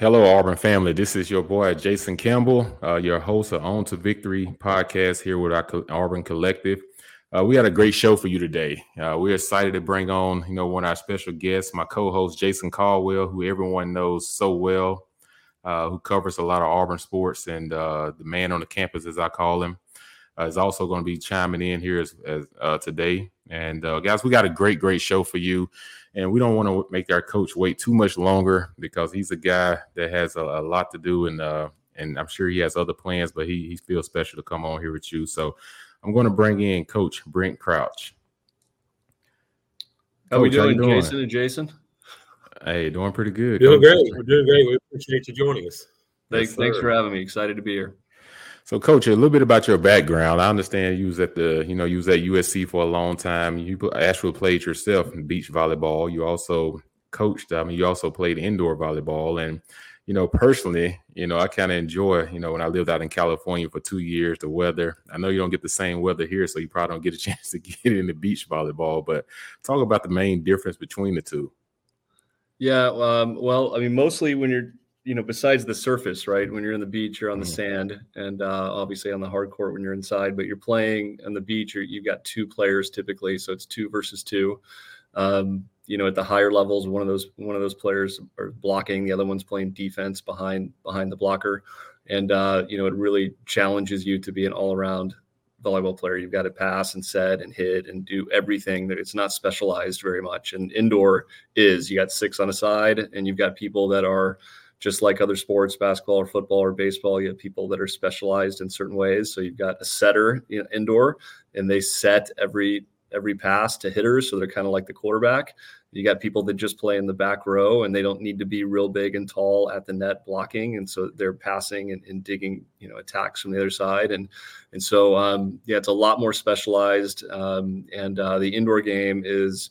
Hello, Auburn family. This is your boy Jason Campbell, uh, your host of On to Victory podcast here with our Auburn Collective. Uh, we had a great show for you today. Uh, we're excited to bring on, you know, one of our special guests, my co-host Jason Caldwell, who everyone knows so well, uh, who covers a lot of Auburn sports, and uh, the man on the campus, as I call him, uh, is also going to be chiming in here as, as today. And guys, we got a great, great show for you and we don't want to make our coach wait too much longer because he's a guy that has a, a lot to do and uh, and I'm sure he has other plans, but he he feels special to come on here with you. So I'm going to bring in Coach Brent Crouch. How coach, we doing, how doing, Jason and Jason? Hey, doing pretty good. Doing coach. great. We're doing great. We appreciate you joining us. Thanks, yes, thanks for having me. Excited to be here. So, coach, a little bit about your background. I understand you was at the, you know, you was at USC for a long time. You actually played yourself in beach volleyball. You also coached. I mean, you also played indoor volleyball. And, you know, personally, you know, I kind of enjoy, you know, when I lived out in California for two years, the weather. I know you don't get the same weather here, so you probably don't get a chance to get into beach volleyball. But talk about the main difference between the two. Yeah, um, well, I mean, mostly when you're you know, besides the surface, right? When you're in the beach, you're on the mm. sand, and uh, obviously on the hard court when you're inside. But you're playing on the beach, you have got two players typically, so it's two versus two. Um, you know, at the higher levels, one of those one of those players are blocking, the other one's playing defense behind behind the blocker, and uh, you know, it really challenges you to be an all around volleyball player. You've got to pass and set and hit and do everything. That it's not specialized very much. And indoor is you got six on a side, and you've got people that are just like other sports, basketball or football or baseball, you have people that are specialized in certain ways. So you've got a setter you know, indoor, and they set every every pass to hitters, so they're kind of like the quarterback. You got people that just play in the back row, and they don't need to be real big and tall at the net blocking, and so they're passing and, and digging, you know, attacks from the other side, and and so um, yeah, it's a lot more specialized. Um, and uh, the indoor game is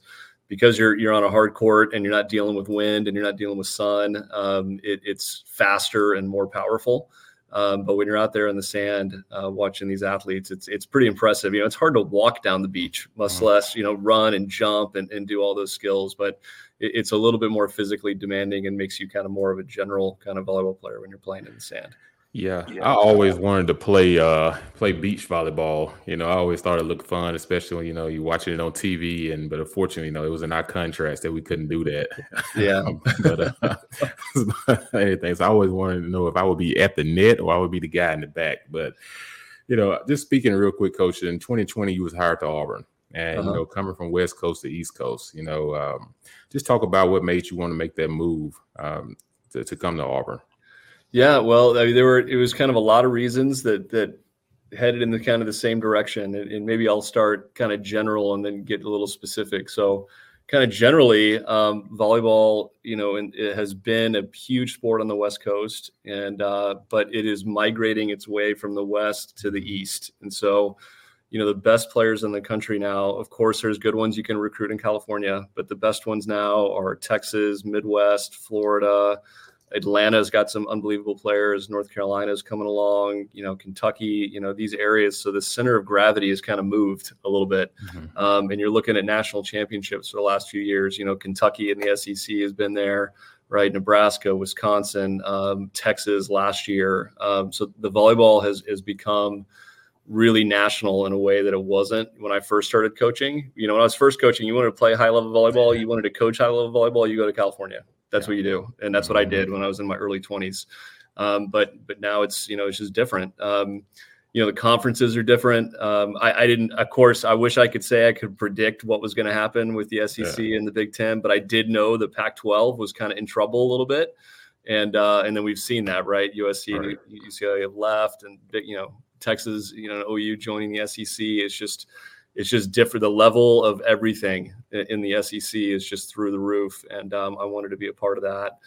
because you're you're on a hard court and you're not dealing with wind and you're not dealing with sun. Um, it, it's faster and more powerful. Um, but when you're out there in the sand uh, watching these athletes, it's it's pretty impressive. You know, it's hard to walk down the beach, much mm-hmm. less you know run and jump and, and do all those skills. But it, it's a little bit more physically demanding and makes you kind of more of a general kind of volleyball player when you're playing in the sand. Yeah, I always wanted to play uh play beach volleyball. You know, I always thought it looked fun, especially when you know you watching it on TV. And but unfortunately, you know, it was in our contracts that we couldn't do that. Yeah. but uh, anything. So I always wanted to know if I would be at the net or I would be the guy in the back. But you know, just speaking real quick, coach. In 2020, you was hired to Auburn, and uh-huh. you know, coming from West Coast to East Coast, you know, um, just talk about what made you want to make that move um, to, to come to Auburn. Yeah, well, I mean, there were it was kind of a lot of reasons that that headed in the kind of the same direction, and, and maybe I'll start kind of general and then get a little specific. So, kind of generally, um, volleyball, you know, and it has been a huge sport on the West Coast, and uh, but it is migrating its way from the West to the East, and so. You know the best players in the country now. Of course, there's good ones you can recruit in California, but the best ones now are Texas, Midwest, Florida, Atlanta's got some unbelievable players. North Carolina's coming along. You know, Kentucky. You know, these areas. So the center of gravity has kind of moved a little bit. Mm-hmm. Um, and you're looking at national championships for the last few years. You know, Kentucky and the SEC has been there. Right, Nebraska, Wisconsin, um, Texas last year. Um, so the volleyball has has become really national in a way that it wasn't when I first started coaching. You know, when I was first coaching, you wanted to play high level volleyball, you wanted to coach high level volleyball, you go to California that's yeah. what you do, and that's what I did when I was in my early twenties. Um, but but now it's you know it's just different. Um, you know the conferences are different. Um, I, I, didn't, of course, I wish I could say I could predict what was going to happen with the SEC yeah. and the Big Ten, but I did know the Pac-12 was kind of in trouble a little bit, and uh, and then we've seen that right. USC right. and UCLA have left, and you know Texas, you know OU joining the SEC. It's just it's just different. The level of everything in the SEC is just through the roof, and um, I wanted to be a part of that.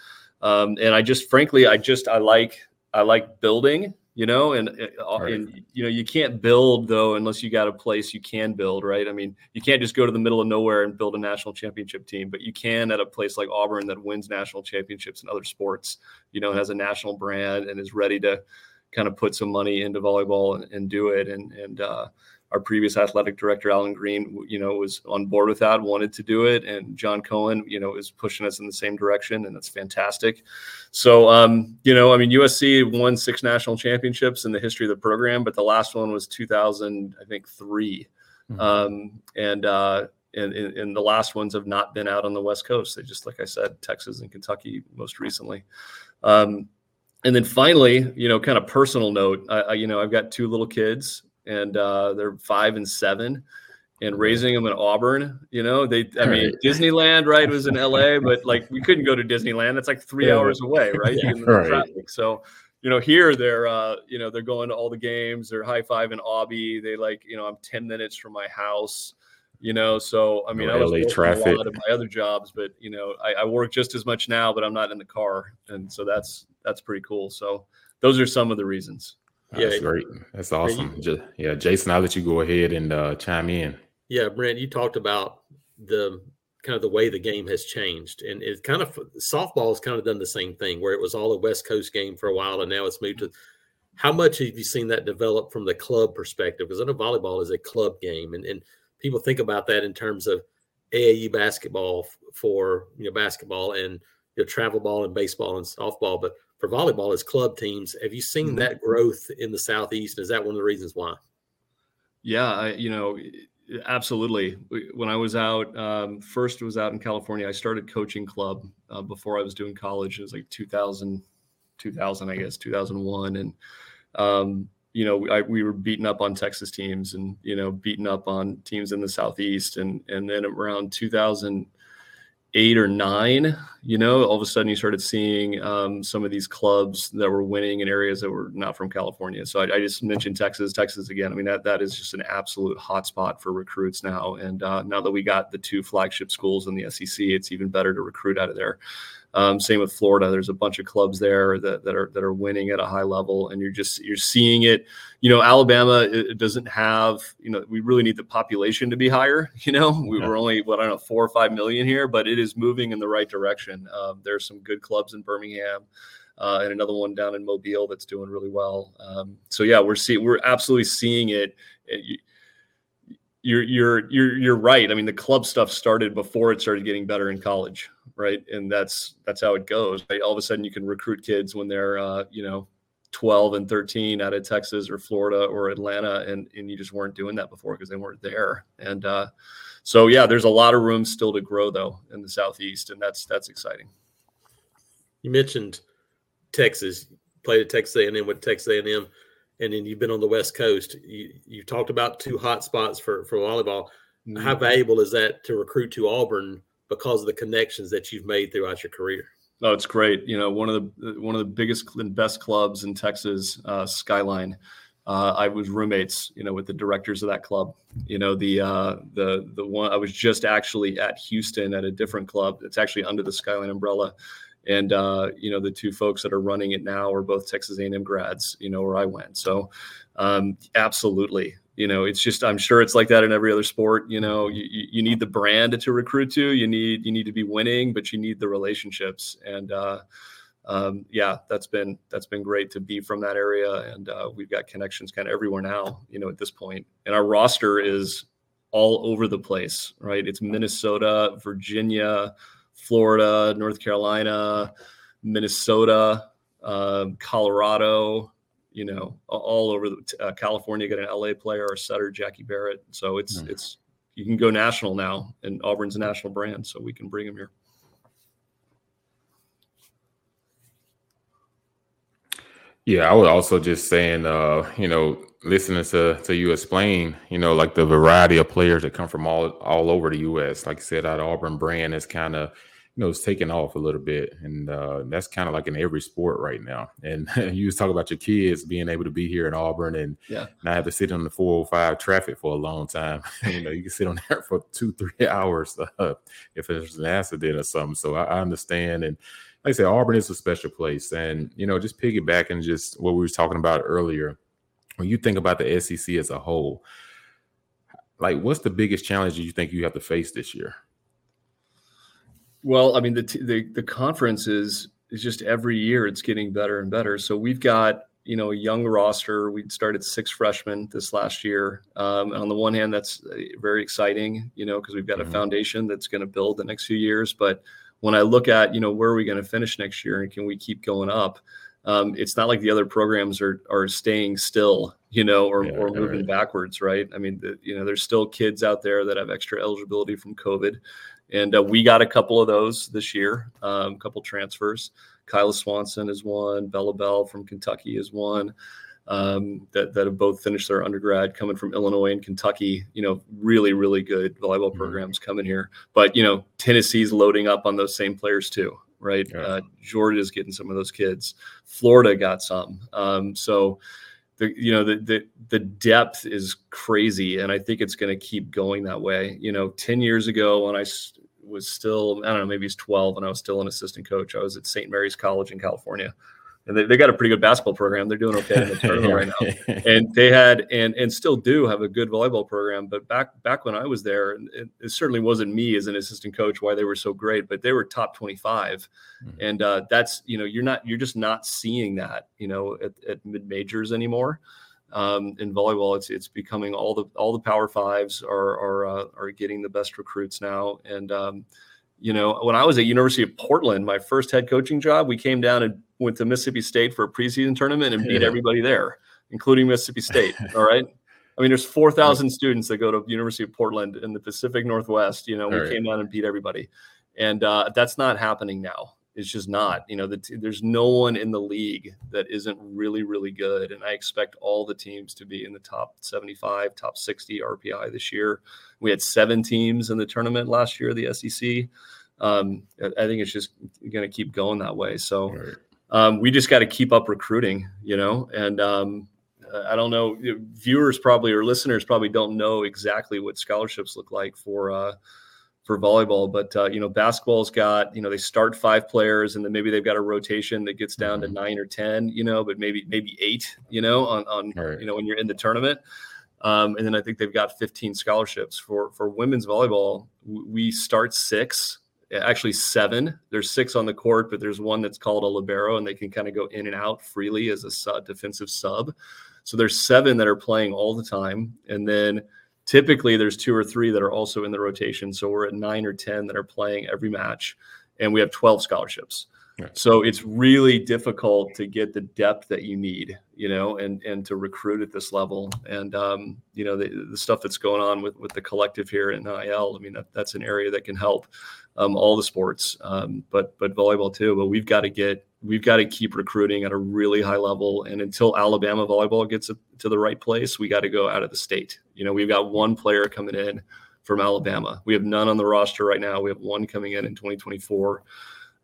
Um, and I just, frankly, I just I like I like building, you know, and, uh, right. and you know you can't build though unless you got a place you can build, right? I mean, you can't just go to the middle of nowhere and build a national championship team, but you can at a place like Auburn that wins national championships in other sports, you know, has a national brand and is ready to kind of put some money into volleyball and, and do it. And and uh, our previous athletic director, Allen Greene, you know, was on board with that, wanted to do it, and John Cohen, you know, is pushing us in the same direction, and that's fantastic. So, um, you know, I mean, USC won six national championships in the history of the program, but the last one was 2000, I think, 3 mm-hmm. um, and uh, and, and, the last ones have not been out on the West Coast. They just, like I said, Texas and Kentucky most recently. Um, and then finally, you know, kind of personal note, I, I, you know, I've got two little kids, and uh, they're five and seven. And raising them in Auburn, you know, they, I mean, right. Disneyland, right, was in LA, but like we couldn't go to Disneyland. That's like three yeah. hours away, right? Yeah, right. So, you know, here they're, uh, you know, they're going to all the games. They're high five in Aubie. They like, you know, I'm 10 minutes from my house you know so i mean i was traffic. a lot of my other jobs but you know I, I, work just as much now but i'm not in the car and so that's that's pretty cool so those are some of the reasons yeah. that's great. That's awesome. you, yeah jason i'll let you go ahead and uh, chime in. Yeah brent you talked about the kind of the way the game has changed and it kind of softball has kind of done the same thing where it was all a west coast game for a while and now it's moved to how much have you seen that develop from the club perspective? Because i know volleyball is a club game and, and people think about that in terms of AAU basketball for you know basketball and you know, travel ball and baseball and softball, but for volleyball as club teams, have you seen mm-hmm. that growth in the southeast? Is that one of the reasons why? Yeah, I, you know, absolutely. When I was out, um, first was out in California. I started coaching club uh, before I was doing college. It was like 2000, 2000, I guess, 2001, and um, you know, I, we were beaten up on Texas teams and, you know, beaten up on teams in the Southeast. And, and then around 2008 or nine, you know, all of a sudden you started seeing um, some of these clubs that were winning in areas that were not from California. So I, I, just mentioned Texas, Texas again. I mean, that, that is just an absolute hotspot for recruits now. And uh, now that we got the two flagship schools in the SEC, it's even better to recruit out of there. Um, same with Florida. There's a bunch of clubs there that, that are that are winning at a high level, and you're just you're seeing it. You know, Alabama it doesn't have. You know, we really need the population to be higher. You know, we yeah. were only what I don't know four or five million here, but it is moving in the right direction. Um, there's some good clubs in Birmingham. Uh, and another one down in Mobile that's doing really well. Um, so yeah, we're seeing we're absolutely seeing it. it you're you're you're you're right. I mean, the club stuff started before it started getting better in college right? And that's that's how it goes. Right? All of a sudden, you can recruit kids when they're uh, you know 12 and 13 out of Texas or Florida or Atlanta, and and you just weren't doing that before because they weren't there. And uh, so yeah, there's a lot of room still to grow though in the southeast, and that's that's exciting. You mentioned Texas, played at Texas A&M with Texas A&M, and then you've been on the West Coast. You you talked about two hot spots for for volleyball. Mm-hmm. How valuable is that to recruit to Auburn? Because of the connections that you've made throughout your career. Oh, it's great. You know, one of the one of the biggest and best clubs in Texas, uh, Skyline. Uh, I was roommates, you know, with the directors of that club. You know, the uh, the the one I was just actually at Houston at a different club. It's actually under the Skyline umbrella, and uh, you know, the two folks that are running it now are both Texas A&M grads. You know, where I went. So, um, absolutely, you know it's just i'm sure it's like that in every other sport you know you, you need the brand to recruit to you need you need to be winning but you need the relationships. And uh, um, yeah that's been that's been great to be from that area. And uh, we've got connections kind of everywhere now you know at this point. And our roster is all over the place right? It's minnesota virginia florida north carolina minnesota um, colorado you know, all over the, uh, California. Got an LA player, or setter, Jackie Barrett. So it's mm. it's you can go national now, and Auburn's a national brand, so we can bring him here. Yeah, I was also just saying, uh, you know, listening to to you explain, you know, like the variety of players that come from all all over the U.S. Like I said, that Auburn brand is kind of you know, it's taking off a little bit. And uh, that's kind of like in every sport right now. And you was talking about your kids being able to be here in Auburn and yeah. not have to sit on the 405 traffic for a long time. you know, you can sit on there for two, three hours uh, if there's an accident or something. So I, I understand. And like I said, Auburn is a special place. And, you know, just piggybacking just what we were talking about earlier, when you think about the SEC as a whole, like what's the biggest challenge you think you have to face this year? Well, I mean, the the the conference is is just every year it's getting better and better. So we've got you know a young roster. We started six freshmen this last year. Um, on the one hand, that's uh, very exciting, you know, because we've got Mhm. a foundation that's going to build the next few years. But when I look at you know where are we going to finish next year and can we keep going up? Um, it's not like the other programs are are staying still, you know, or, Yeah, or moving right. backwards, right? I mean, the, you know, there's still kids out there that have extra eligibility from COVID, and uh, we got a couple of those this year, um, a couple transfers. Kyla Swanson is one, Bella Bell from Kentucky is one. Um, that, that have both finished their undergrad coming from Illinois and Kentucky, you know, really, really good volleyball Mhm. programs coming here. But, you know, Tennessee's loading up on those same players too, right? Yeah. Uh, Georgia's getting some of those kids. Florida got some. Um, so, the, you know, the, the, the depth is crazy. And I think it's going to keep going that way. You know, 10 years ago when I was still, I don't know, maybe it's 12 and I was still an assistant coach, I was at St. Mary's College in California. And they, they got a pretty good basketball program. They're doing okay in the tournament right now. And they had and and still do have a good volleyball program. But back back when i was there it, it certainly wasn't me as an assistant coach why they were so great but they were top 25 Mhm. and uh, that's you know you're not you're just not seeing that you know at, at mid majors anymore. Um, in volleyball it's it's becoming all the all the power fives are are uh, are getting the best recruits now. And um, you know when i was at university of portland my first head coaching job we came down and went to mississippi state for a preseason tournament and beat Yeah. everybody there including mississippi state all right? I mean there's 4000 students that go to university of portland in the pacific northwest you know we Right. came down and beat everybody. And uh, that's not happening now. It's just not you know the t- there's no one in the league that isn't really really good. And i expect all the teams to be in the top 75 top 60 rpi this year. We had seven teams in the tournament last year the sec um, I- think it's just going to keep going that way. So Right. Um, we just got to keep up recruiting, you know. And um, I don't know, viewers probably or listeners probably don't know exactly what scholarships look like for uh, for volleyball, but uh, you know, basketball's got you know they start five players and then maybe they've got a rotation that gets down Mhm. to nine or ten, you know, but maybe maybe eight, you know, on on Right. you know when you're in the tournament. Um, and then I think they've got 15 scholarships for for women's volleyball. We start six, actually seven. There's six on the court, but there's one that's called a libero, and they can kind of go in and out freely as a sub, defensive sub. So there's seven that are playing all the time, and then typically there's two or three that are also in the rotation. So we're at nine or ten that are playing every match, and we have 12 scholarships. So it's really difficult to get the depth that you need, you know, and and to recruit at this level. And um, you know, the, the stuff that's going on with with the collective here in IL, I mean, that, that's an area that can help um, all the sports, um, but but volleyball too. But we've got to get we've got to keep recruiting at a really high level. And until Alabama volleyball gets to the right place, we got to go out of the state. You know, we've got one player coming in from Alabama. We have none on the roster right now. We have one coming in in 2024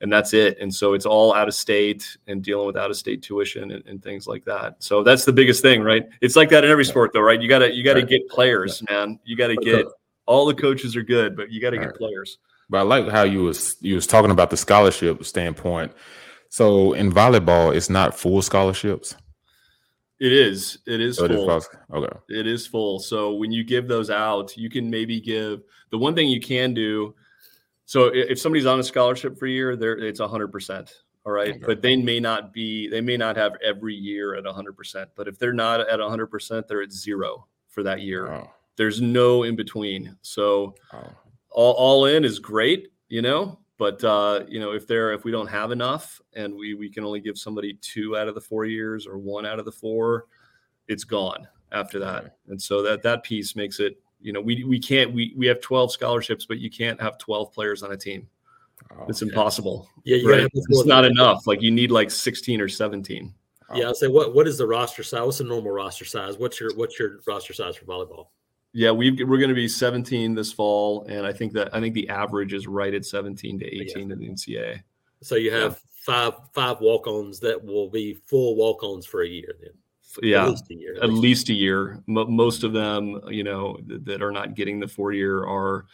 and that's it. And so it's all out of state and dealing with out of state tuition and, and things like that. So that's the biggest thing, right? It's like that in every sport, though, right? You gotta you gotta Right. get players, man. You gotta get all the coaches are good, but you gotta get Right. players. But I like how you was you was talking about the scholarship standpoint. So in volleyball, it's not full scholarships. It is. It is So it is full. okay. It is full. So when you give those out, you can maybe give the one thing you can do. So if somebody's on a scholarship for a year, there it's hundred percent. All right. Okay. But they may not be, they may not have every year at hundred percent. But if they're not at hundred percent, they're at zero for that year. Oh, There's no in between. So oh. all, all in is great, you know, but uh, you know, if they're if we don't have enough and we we can only give somebody two out of the four years or one out of the four, it's gone after that. And so that that piece makes it, you know, we we can't we we have 12 scholarships, but you can't have 12 players on a team. Oh, It's impossible. Yeah, you Right? It's not enough. Like you need like 16 or 17. Yeah, I'll say what what is the roster size? What's the normal roster size? What's your what's your roster size for volleyball? Yeah, we we're going to be 17 this fall, and I think that I think the average is right at 17 to 18 in the NCAA. So you have five five walk-ons that will be full walk-ons for a year then. Yeah, At least a year. at least a year. Mo most of them, you know, th- that are not getting the four year are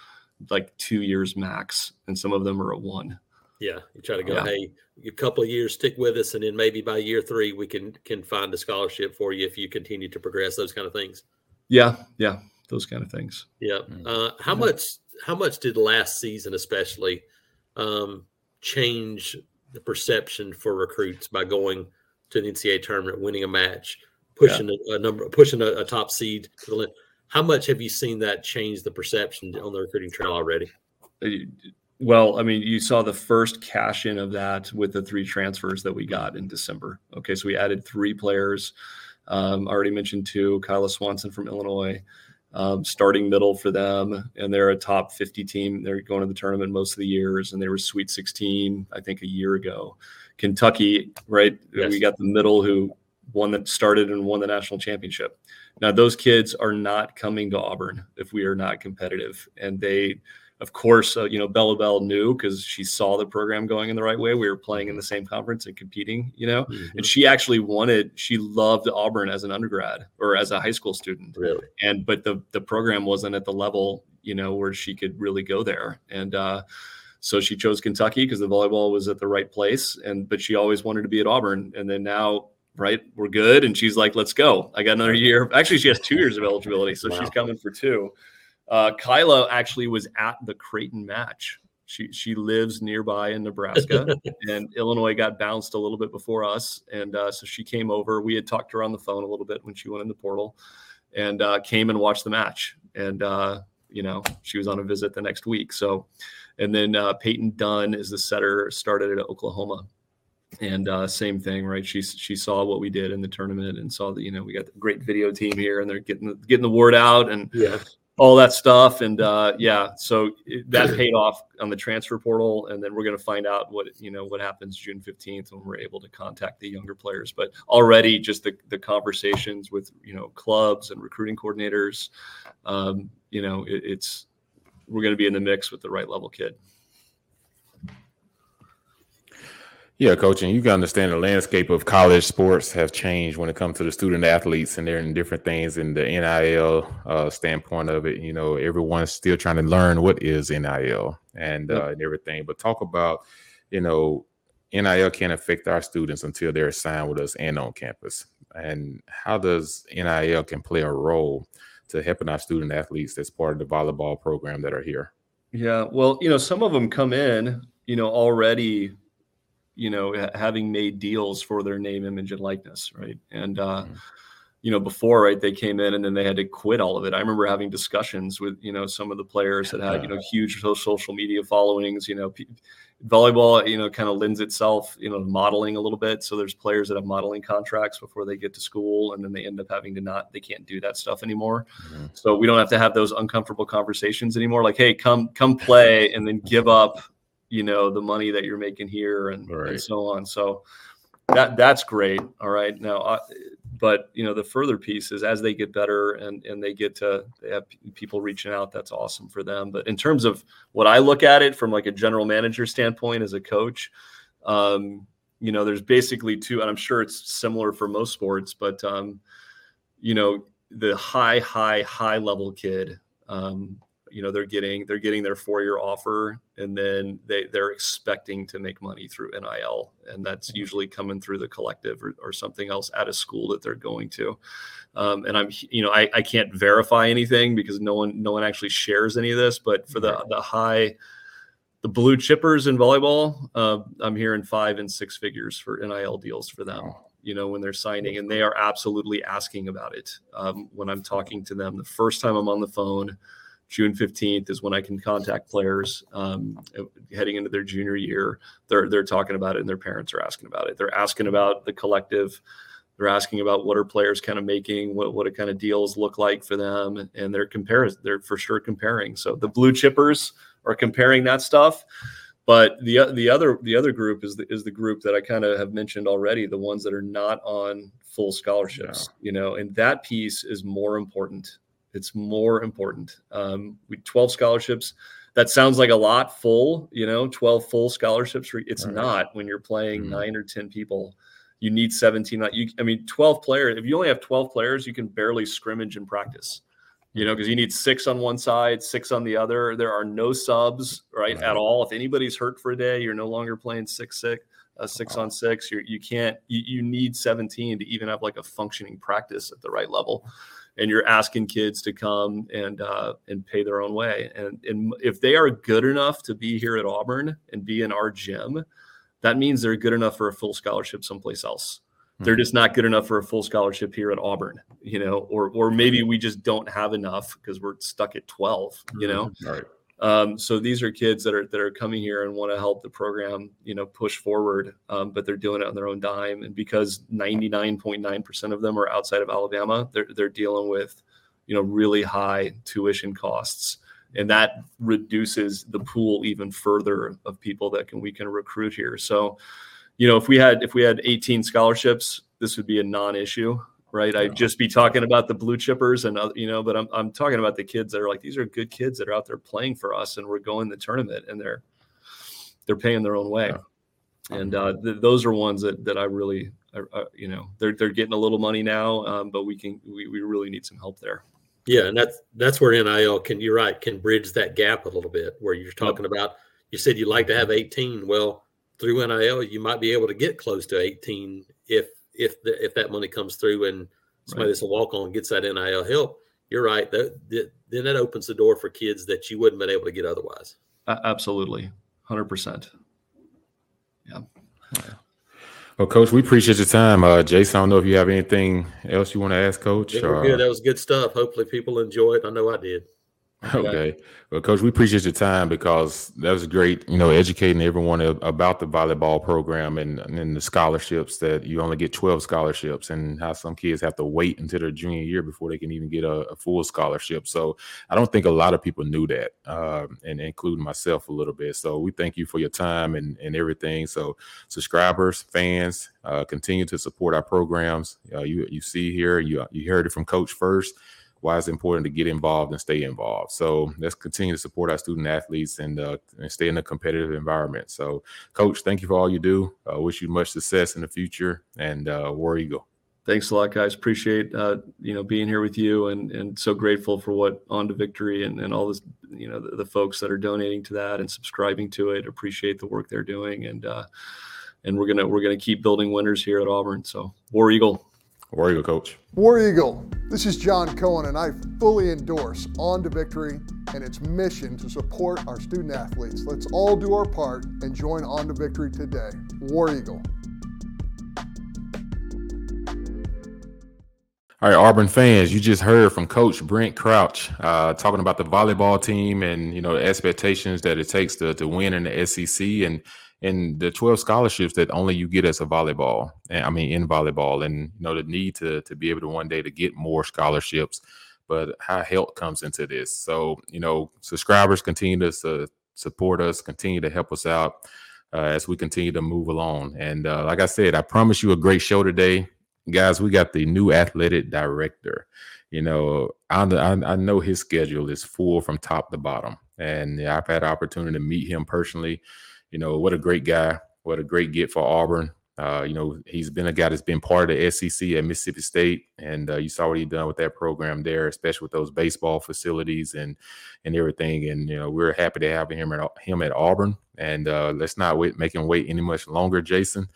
like two years max, and some of them are at one. Yeah, you try to go, Yeah. hey, a couple of years, stick with us, and then maybe by year three we can can find a scholarship for you if you continue to progress. Those kind of things. Yeah, yeah, those kind of things. Yeah. Mm. Uh, how much how much did last season especially um, change the perception for recruits by going to the NCAA tournament, winning a match, pushing yeah. a, a, number, pushing a, a, top seed to the How much have you seen that change the perception on the recruiting trail already? Uh, well, I mean, you saw the first cash in of that with the three transfers that we got in December. Okay, so we added three players. Um, already mentioned two, Kyla Swanson from Illinois, um, starting middle for them, and they're a top 50 team. They're going to the tournament most of the years, and they were Sweet 16, I think, a year ago. Kentucky, right? Yes. We got the middle who won that started and won the national championship. Now those kids are not coming to Auburn if we are not competitive, and they of course, uh, you know, Bella Bell knew because she saw the program going in the right way. We were playing in the same conference and competing, you know, mm-hmm. and she actually wanted, she loved Auburn as an undergrad or as a high school student. Really? And, but the, the program wasn't at the level, you know, where she could really go there. And, uh, so she chose Kentucky because the volleyball was at the right place. And, but she always wanted to be at Auburn. And then now, right, we're good. And she's like, let's go. I got another year. Actually, she has two years of eligibility. So wow. she's coming for two. Uh, Kyla actually was at the Creighton match. She she lives nearby in Nebraska, and Illinois got bounced a little bit before us, and uh, so she came over. We had talked to her on the phone a little bit when she went in the portal, and uh, came and watched the match. And uh, you know she was on a visit the next week. So, and then uh, Peyton Dunn is the setter, started at Oklahoma, and uh, same thing, right? She she saw what we did in the tournament and saw that you know we got the great video team here, and they're getting getting the word out, and yeah, all that stuff. And uh, yeah, so that paid off on the transfer portal. And then we're going to find out what, you know, what happens June 15th when we're able to contact the younger players. But already just the, the conversations with, you know, clubs and recruiting coordinators, um, you know, it, it's, we're going to be in the mix with the right level kid. Yeah, coach, and you can understand the landscape of college sports have changed when it comes to the student athletes, and they're in different things in the NIL uh, standpoint of it. You know, everyone's still trying to learn what is NIL and uh, and everything. But talk about, you know, NIL can't affect our students until they're assigned with us and on campus. And how does NIL can play a role to helping our student athletes that's part of the volleyball program that are here? Yeah, well, you know, some of them come in, you know, already you know, having made deals for their name, image, and likeness, right? And uh, mm-hmm. you know, before right, they came in and then they had to quit all of it. I remember having discussions with you know some of the players that had you know huge social media followings. You know, p- volleyball, you know, kind of lends itself, you know, modeling a little bit. So there's players that have modeling contracts before they get to school, and then they end up having to not, they can't do that stuff anymore. Mm-hmm. So we don't have to have those uncomfortable conversations anymore. Like, hey, come come play, and then give up you know the money that you're making here and, right. and so on so that that's great all right now uh, but you know the further piece is as they get better and and they get to they have people reaching out that's awesome for them. But in terms of what i look at it from like a general manager standpoint as a coach um you know there's basically two and i'm sure it's similar for most sports but um you know the high high high level kid um you know they're getting they're getting their four year offer and then they they're expecting to make money through nil and that's mm-hmm. usually coming through the collective or, or something else at a school that they're going to. Um, and i'm you know I, I can't verify anything because no one no one actually shares any of this but for the the high the blue chippers in volleyball uh, i'm hearing five and six figures for nil deals for them you know when they're signing and they are absolutely asking about it. Um, when i'm talking to them the first time i'm on the phone June 15th is when I can contact players um, heading into their junior year. They're they're talking about it, and their parents are asking about it. They're asking about the collective. They're asking about what are players kind of making, what what kind of deals look like for them, and they're comparing. They're for sure comparing. So the blue chippers are comparing that stuff, but the the other the other group is the is the group that I kind of have mentioned already. The ones that are not on full scholarships, yeah. you know, and that piece is more important it's more important. Um, we 12 scholarships. That sounds like a lot full, you know, 12 full scholarships. It's right. not when you're playing mm-hmm. nine or 10 people. You need 17. You, I mean, 12 players. If you only have 12 players, you can barely scrimmage and practice, you know, because you need six on one side, six on the other. There are no subs, right, right. at all. If anybody's hurt for a day, you're no longer playing six, six. Uh, six on six, you're, you can't. You, you need 17 to even have like a functioning practice at the right level and you're asking kids to come and uh, and pay their own way. And, and if they are good enough to be here at Auburn and be in our gym, that means they're good enough for a full scholarship someplace else. they're just not good enough for a full scholarship here at Auburn, you know, or or maybe we just don't have enough because we're stuck at 12, you know. Mm-hmm. Right. Um, so these are kids that are that are coming here and want to help the program, you know, push forward, um, but they're doing it on their own dime. And because 99.9% of them are outside of Alabama, they're they're dealing with, you know, really high tuition costs, and that reduces the pool even further of people that can we can recruit here. So, you know, if we had if we had 18 scholarships, this would be a non-issue right? I'd just be talking about the blue chippers and you know, but I'm I'm talking about the kids that are like these are good kids that are out there playing for us, and we're going the tournament, and they're they're paying their own way, yeah. and uh, th- those are ones that that I really, uh, you know, they're they're getting a little money now, um, but we can we, we really need some help there. Yeah, and that's that's where NIL can you're right can bridge that gap a little bit where you're talking yep. about. You said you'd like to have 18. Well, through NIL, you might be able to get close to 18 if if the, if that money comes through and somebody right. that's a walk on gets that NIL help, you're right. That, that, then that opens the door for kids that you wouldn't been able to get otherwise. Uh, absolutely, hundred percent. Yeah. Well, Coach, we appreciate your time. Uh, Jason, I don't know if you have anything else you want to ask, Coach. Yeah, good. That was good stuff. Hopefully, people enjoy it. I know I did. Okay. Well, Coach, we appreciate your time because that was great, you know, educating everyone about the volleyball program and, and the scholarships that you only get 12 scholarships and how some kids have to wait until their junior year before they can even get a, a full scholarship. So I don't think a lot of people knew that, uh, and including myself a little bit. So we thank you for your time and, and everything. So subscribers, fans, uh, continue to support our programs. Uh, you, you see here, you, you heard it from Coach first why it's important to get involved and stay involved. So let's continue to support our student athletes and, uh, and stay in a competitive environment. So, Coach, thank you for all you do. I uh, wish you much success in the future and uh, War Eagle. Thanks a lot, guys. Appreciate uh, you know being here with you, and and so grateful for what On to Victory and, and all this you know the, the folks that are donating to that and subscribing to it. Appreciate the work they're doing, and uh, and we're gonna we're gonna keep building winners here at Auburn. So War Eagle. War Eagle, coach. War Eagle, this is John Cohen, and I fully endorse On to Victory and its mission to support our student athletes. Let's all do our part and join On to Victory today. War Eagle. All right, Auburn fans, you just heard from Coach Brent Crouch uh, talking about the volleyball team and you know the expectations that it takes to to win in the SEC and and the 12 scholarships that only you get as a volleyball i mean in volleyball and you know the need to to be able to one day to get more scholarships but how health comes into this. So you know subscribers continue to support us continue to help us out uh, as we continue to move along. And uh, like i said i promise you a great show today. Guys we got the new athletic director. You know I, I, I know his schedule is full from top to bottom. And i've had opportunity to meet him personally you know, what a great guy. What a great get for Auburn. Uh, you know, he's been a guy that's been part of the SEC at Mississippi State, and uh, you saw what he done with that program there, especially with those baseball facilities and and everything. And you know, we're happy to have him at him at Auburn. And uh, let's not wait, make him wait any much longer, Jason.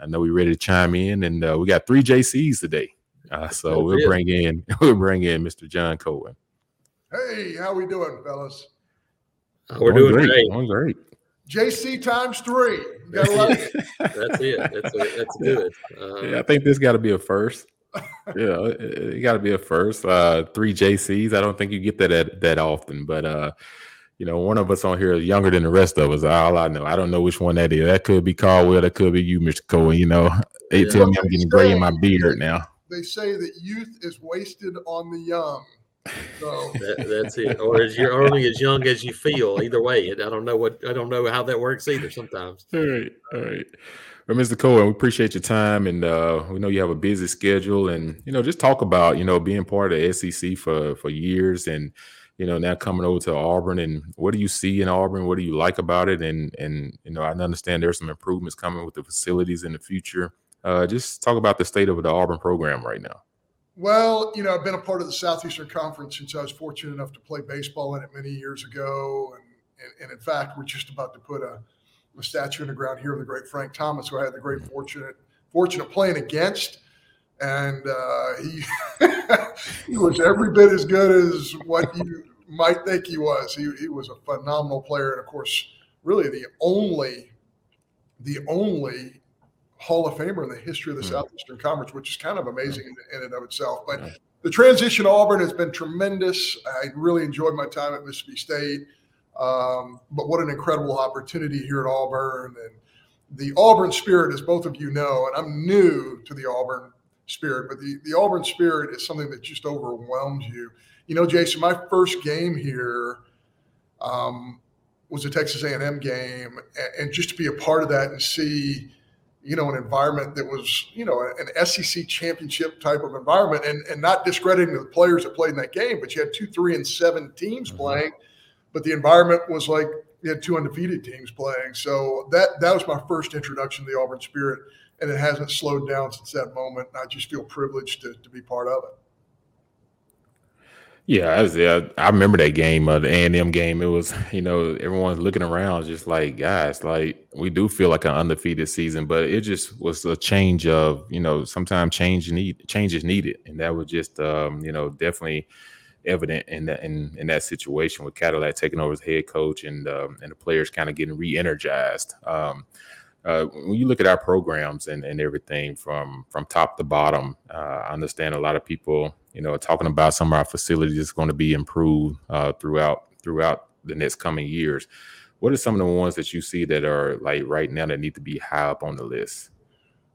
I know we're ready to chime in, and uh, we got three JCs today, uh, so we'll bring in we'll bring in Mr. John Cohen. Hey, how we doing, fellas? we're doing, doing great. Doing great. JC times three. that's it. That's, a, that's good. Uh, yeah, I think this got to be a first. yeah, it, it got to be a first. Uh, three JCs. I don't think you get that at, that often, but uh, you know, one of us on here is younger than the rest of us. All I know, I don't know which one that is. That could be Caldwell. That could be you, Mr. Cohen. You know, they yeah. tell me I'm getting gray in my beard now. They say that youth is wasted on the young. So that, that's it. Or as you're only as young as you feel. Either way, I don't know what I don't know how that works either. Sometimes. All right, all right. Well, Mr. Cohen, we appreciate your time, and uh, we know you have a busy schedule, and you know, just talk about you know being part of the SEC for for years, and you know now coming over to Auburn, and what do you see in Auburn? What do you like about it? And and you know, I understand there's some improvements coming with the facilities in the future. Uh, just talk about the state of the Auburn program right now. Well, you know, I've been a part of the Southeastern Conference since I was fortunate enough to play baseball in it many years ago. And, and, and in fact, we're just about to put a, a, statue in the ground here of the great Frank Thomas, who I had the great fortunate fortunate playing against. And uh, he he was every bit as good as what you might think he was. He, he was a phenomenal player, and of course, really the only the only Hall of Famer in the history of the mm-hmm. Southeastern Conference, which is kind of amazing in, in and of itself. But the transition to Auburn has been tremendous. I really enjoyed my time at Mississippi State. Um, but what an incredible opportunity here at Auburn. And the Auburn spirit, as both of you know, and I'm new to the Auburn spirit, but the, the Auburn spirit is something that just overwhelms you. You know, Jason, my first game here um, was a Texas A&M game, and, and just to be a part of that and see – you know, an environment that was, you know, an SEC championship type of environment, and and not discrediting the players that played in that game, but you had two, three, and seven teams mm-hmm. playing, but the environment was like you had two undefeated teams playing. So that that was my first introduction to the Auburn Spirit, and it hasn't slowed down since that moment. And I just feel privileged to, to be part of it. Yeah, I, was, yeah, I remember that game, uh, the A and M game. It was, you know, everyone's looking around, just like, guys, like we do feel like an undefeated season, but it just was a change of, you know, sometimes change need change is needed, and that was just, um, you know, definitely evident in that in, in that situation with Cadillac taking over as head coach and um, and the players kind of getting re-energized. Um, uh, when you look at our programs and, and everything from from top to bottom, uh, I understand a lot of people you know, talking about some of our facilities is going to be improved uh, throughout throughout the next coming years. What are some of the ones that you see that are like right now that need to be high up on the list?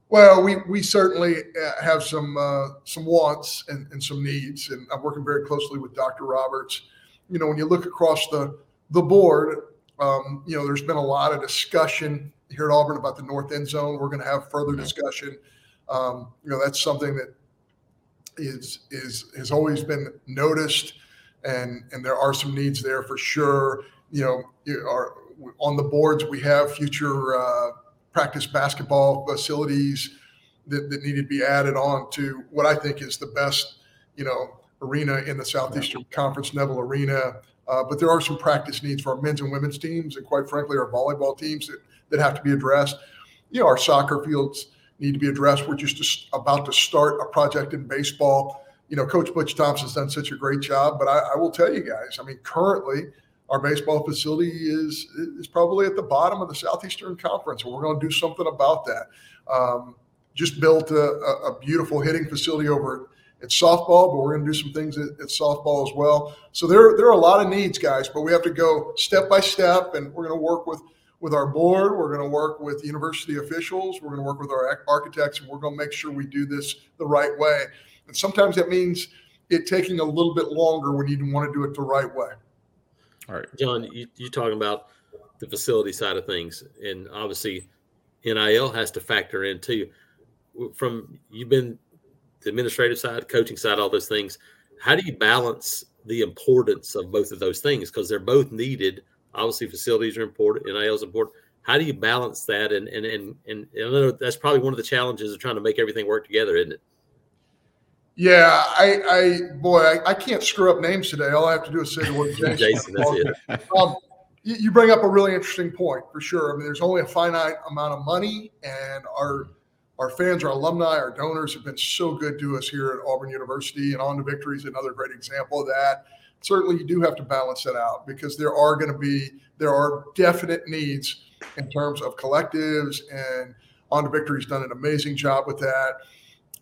Well, we we certainly uh, have some uh, some wants and, and some needs, and I'm working very closely with Dr. Roberts. You know, when you look across the the board, um, you know, there's been a lot of discussion here at Auburn about the north end zone. We're going to have further mm-hmm. discussion. Um, you know, that's something that is is has always been noticed, and and there are some needs there for sure. You know, you are on the boards. We have future uh, practice basketball facilities that, that need to be added on to what I think is the best, you know, arena in the Southeastern Conference, Neville Arena. Uh, but there are some practice needs for our men's and women's teams, and quite frankly, our volleyball teams that, that have to be addressed. You know, our soccer fields need to be addressed. We're just about to start a project in baseball. You know, Coach Butch Thompson's done such a great job, but I, I will tell you guys, I mean, currently our baseball facility is is probably at the bottom of the Southeastern Conference, and we're going to do something about that. Um, just built a, a, beautiful hitting facility over at softball, but we're going to do some things at, at, softball as well. So there, there are a lot of needs, guys, but we have to go step by step, and we're going to work with with our board. We're going to work with university officials. We're going to work with our architects, and we're going to make sure we do this the right way. And sometimes that means it taking a little bit longer when you want to do it the right way. All right, John, you, you're talking about the facility side of things, and obviously NIL has to factor in too. From you've been the administrative side, coaching side, all those things. How do you balance the importance of both of those things because they're both needed Obviously, facilities are important, NIL is important. How do you balance that? And and and and know that's probably one of the challenges of trying to make everything work together, isn't it? Yeah, I, I boy, I, I can't screw up names today. All I have to do is say the word Jason. Jason, that's it. Um, you, you bring up a really interesting point for sure. I mean, there's only a finite amount of money, and our our fans, our alumni, our donors have been so good to us here at Auburn University, and On to Victory is another great example of that certainly you do have to balance it out because there are going to be there are definite needs in terms of collectives and on to victory's done an amazing job with that.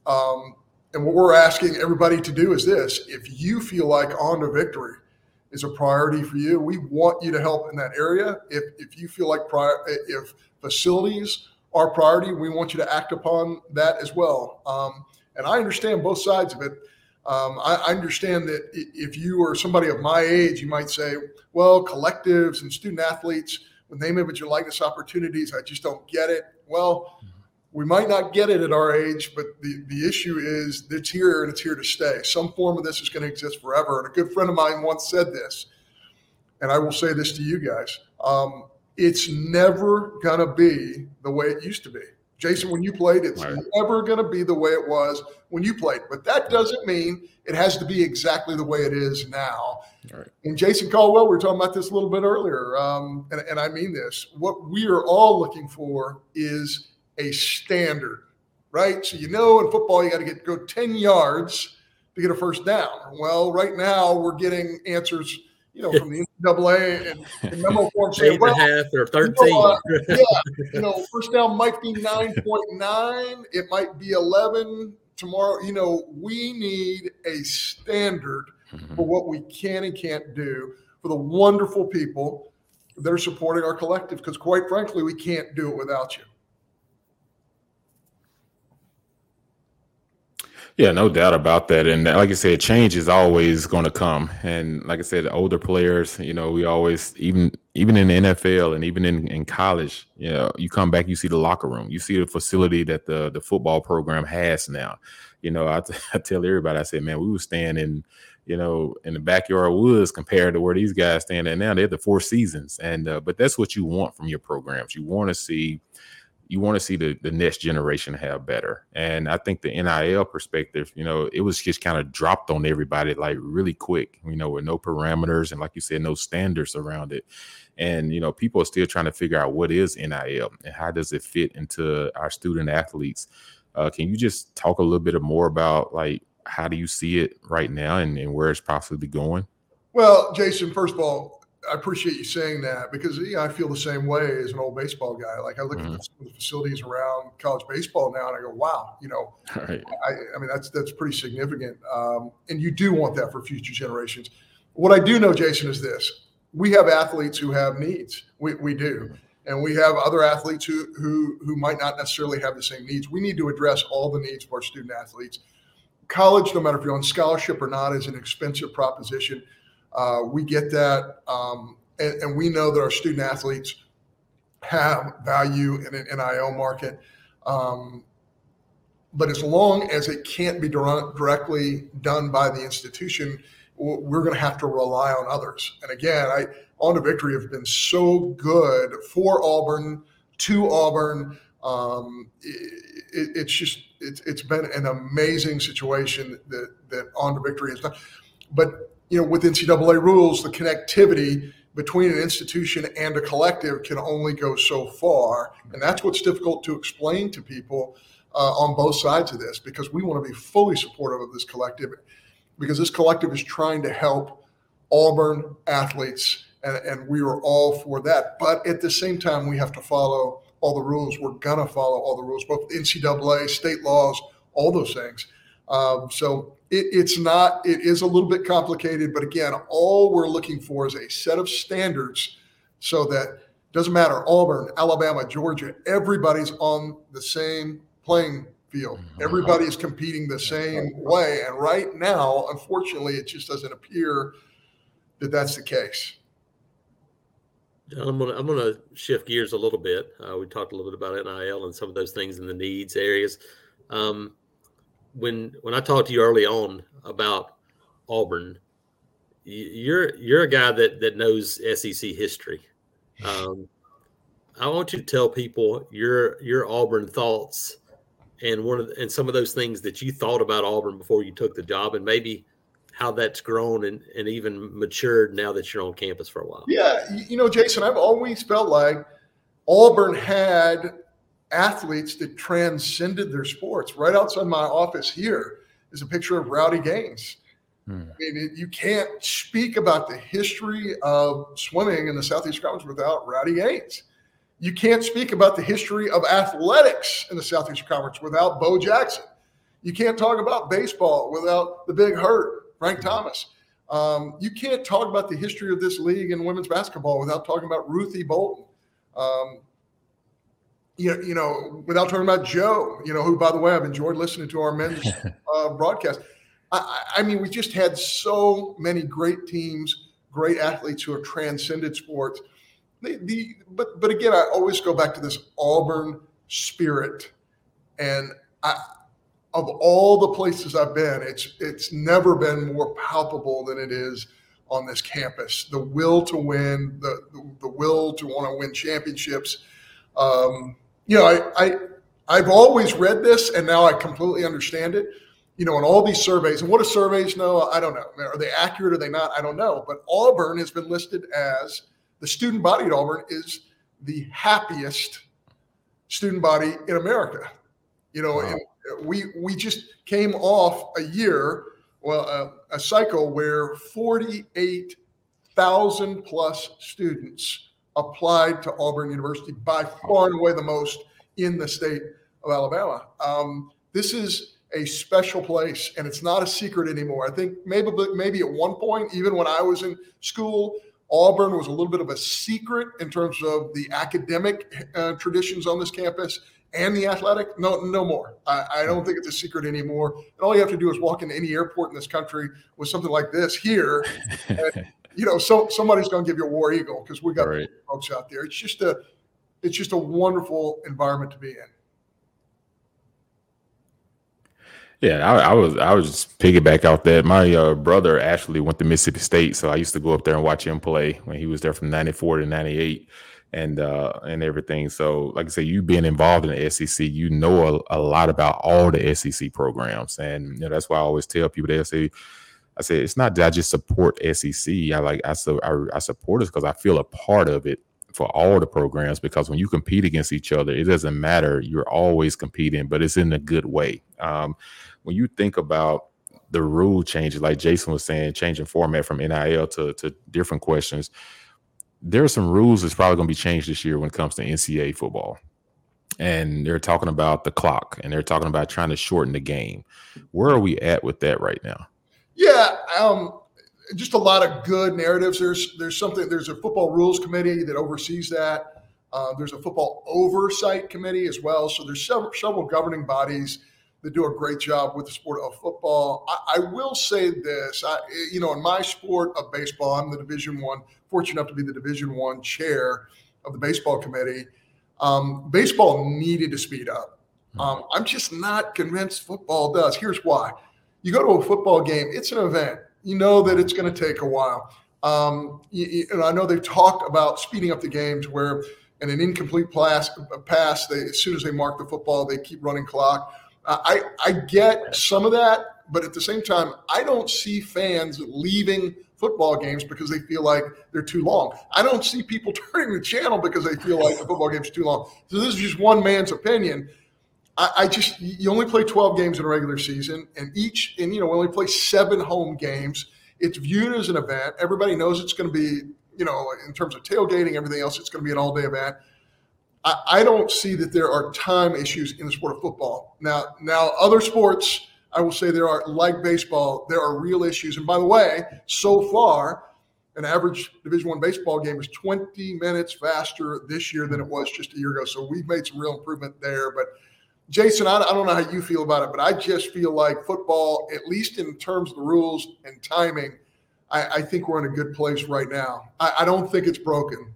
Um, and what we're asking everybody to do is this. If you feel like on to victory is a priority for you we want you to help in that area. If, if you feel like prior, if facilities are priority we want you to act upon that as well. Um, and i understand both sides of it um, I, understand that if you are somebody of my age, you might say, well, collectives and student athletes with name, image, and likeness opportunities, I just don't get it. Well, we might not get it at our age, but the, the issue is it's here and it's here to stay. Some form of this is going to exist forever. And a good friend of mine once said this, and I will say this to you guys um, it's never going to be the way it used to be. Jason, when you played, it's right. never going to be the way it was when you played. But that doesn't mean it has to be exactly the way it is now. Right. And Jason Caldwell, we were talking about this a little bit earlier, um, and, and I mean this. What we are all looking for is a standard, right? So you know, in football, you got to get go ten yards to get a first down. Well, right now we're getting answers you know, from the NCAA and, and memo form Eight saying, and well, a half or you 13. know, uh, yeah, you know, first down might be 9.9, it might be 11 tomorrow. You know, we need a standard Mhm. for what we can and can't do for the wonderful people that are supporting our collective, because quite frankly, we can't do it without you. Yeah, no doubt about that. And like I said, change is always going to come. And like I said, older players, you know, we always even even in the NFL and even in, in college, you know, you come back, you see the locker room, you see the facility that the the football program has now. You know, I, t- I tell everybody, I said, man, we were staying in, you know, in the backyard woods compared to where these guys stand at now. They're the four seasons, and uh, but that's what you want from your programs. You want to see you want to see the, the next generation have better. And I think the NIL perspective, you know, it was just kind of dropped on everybody like really quick, you know, with no parameters and like you said, no standards around it. And, you know, people are still trying to figure out what is NIL and how does it fit into our student athletes. Uh, can you just talk a little bit more about like how do you see it right now and, and where it's possibly going? Well, Jason, first of all, I appreciate you saying that because yeah, I feel the same way as an old baseball guy. Like I look Mhm. at the facilities around college baseball now, and I go, "Wow, you know, right. I, I mean, that's that's pretty significant, um, and you do want that for future generations. What I do know, Jason, is this: we have athletes who have needs. We, we do, and we have other athletes who who who might not necessarily have the same needs. We need to address all the needs of our student athletes. College, no matter if you're on scholarship or not, is an expensive proposition. Uh, we get that, um, and, and we know that our student athletes have value in an NIL market. Um, but as long as it can't be dir- directly done by the institution, we're going to have to rely on others. And again, I on to victory have been so good for Auburn to Auburn. Um, it, it's just it's, it's been an amazing situation that that on to victory has done. But you know, with NCAA rules, the connectivity between an institution and a collective can only go so far, and that's what's difficult to explain to people uh, on both sides of this because we want to be fully supportive of this collective because this collective is trying to help Auburn athletes, and, and we are all for that. But at the same time, we have to follow all the rules. We're gonna follow all the rules, both NCAA, state laws, all those things. Um, so it, it's not. It is a little bit complicated, but again, all we're looking for is a set of standards so that doesn't matter Auburn, Alabama, Georgia, everybody's on the same playing field. Everybody is competing the same way. And right now, unfortunately, it just doesn't appear that that's the case. I'm gonna I'm gonna shift gears a little bit. Uh, we talked a little bit about NIL and some of those things in the needs areas. Um, when when I talked to you early on about Auburn, you're you're a guy that that knows SEC history. Um, I want you to tell people your your Auburn thoughts and one of the, and some of those things that you thought about Auburn before you took the job, and maybe how that's grown and, and even matured now that you're on campus for a while. Yeah, you know, Jason, I've always felt like Auburn had athletes that transcended their sports. Right outside my office here is a picture of Rowdy Gaines. Hmm. I mean, it, you can't speak about the history of swimming in the Southeast Conference without Rowdy Gaines. You can't speak about the history of athletics in the Southeast Conference without Bo Jackson. You can't talk about baseball without the big hurt, Frank Thomas. Um, you can't talk about the history of this league in women's basketball without talking about Ruthie Bolton. Um, you, know, you know, without talking about Joe, you know, who, by the way, I've enjoyed listening to our men's uh, broadcast. I, I I mean, we just had so many great teams, great athletes who have transcended sports. The, the but but again, I always go back to this Auburn spirit, and I, of all the places I've been, it's it's never been more palpable than it is on this campus. The will to win, the the, the will to want to win championships. Um, you know, I, I I've always read this, and now I completely understand it. You know, in all these surveys, and what do surveys know? I don't know. Are they accurate? Are they not? I don't know. But Auburn has been listed as the student body at Auburn is the happiest student body in America. You know, Wow. and we we just came off a year, well, a, a cycle where 48 thousand plus students applied to Auburn University, by far and away the most in the state of Alabama. Um, this is a special place, and it's not a secret anymore. I think maybe maybe at one point, even when I was in school, Auburn was a little bit of a secret in terms of the academic uh, traditions on this campus and the athletic. No, no more. I, I, don't think it's a secret anymore. And all you have to do is walk into any airport in this country with something like this here. You know, so somebody's going to give you a war eagle because we got right. folks out there. It's just a, it's just a wonderful environment to be in. Yeah, I, I, was I was just piggyback out that. My uh, brother actually went to Mississippi State, so I used to go up there and watch him play when he was there from '94 to '98, and uh, and everything. So, like I said, you being involved in the SEC, you know a, a, lot about all the SEC programs, and you know that's why I always tell people they say, I said it's not that I just support SEC. I like I so I, I support it because I feel a part of it for all the programs because when you compete against each other, it doesn't matter. You're always competing, but it's in a good way. Um, when you think about the rule changes, like Jason was saying, changing format from NIL to, to different questions, there are some rules that's probably going to be changed this year when it comes to NCAA football. And they're talking about the clock and they're talking about trying to shorten the game. Where are we at with that right now? Yeah, um, just a lot of good narratives. There's there's something. There's a football rules committee that oversees that. Uh, there's a football oversight committee as well. So there's several, several governing bodies that do a great job with the sport of football. I, I will say this, I, you know, in my sport of baseball, I'm the Division One, fortunate enough to be the Division One chair of the baseball committee. Um, baseball needed to speed up. Hmm. Um, I'm just not convinced football does. Here's why: you go to a football game, it's an event. You know that it's going to take a while. Um, you, you, and I know they've talked about speeding up the games where in an incomplete pass, pass they, as soon as they mark the football, they keep running clock. I, I get some of that, but at the same time, I don't see fans leaving football games because they feel like they're too long. I don't see people turning the channel because they feel like the football game's too long. So this is just one man's opinion. I, I, just you only play 12 games in a regular season, and each and you know we only play seven home games. It's viewed as an event. Everybody knows it's going to be you know in terms of tailgating, everything else. It's going to be an all day event. I, I don't see that there are time issues in the sport of football. Now, now other sports, I will say there are like baseball, there are real issues. And by the way, so far, an average Division One baseball game is 20 minutes faster this year than it was just a year ago. So we've made some real improvement there. But Jason, I, I don't know how you feel about it, but I just feel like football, at least in terms of the rules and timing, I, I think we're in a good place right now. I, I don't think it's broken.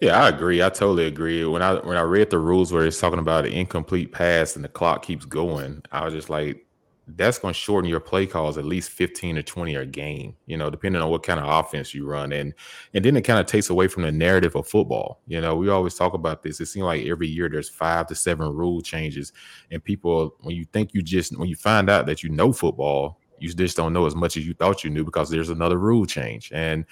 Yeah, I agree. I totally agree. When I when I read the rules where it's talking about an incomplete pass and the clock keeps going, I was just like, that's going to shorten your play calls at least 15 or 20 a game, you know, depending on what kind of offense you run. And and then it kind of takes away from the narrative of football. You know, we always talk about this. It seems like every year there's five to seven rule changes. And people, when you think you just when you find out that you know football, you just don't know as much as you thought you knew because there's another rule change. And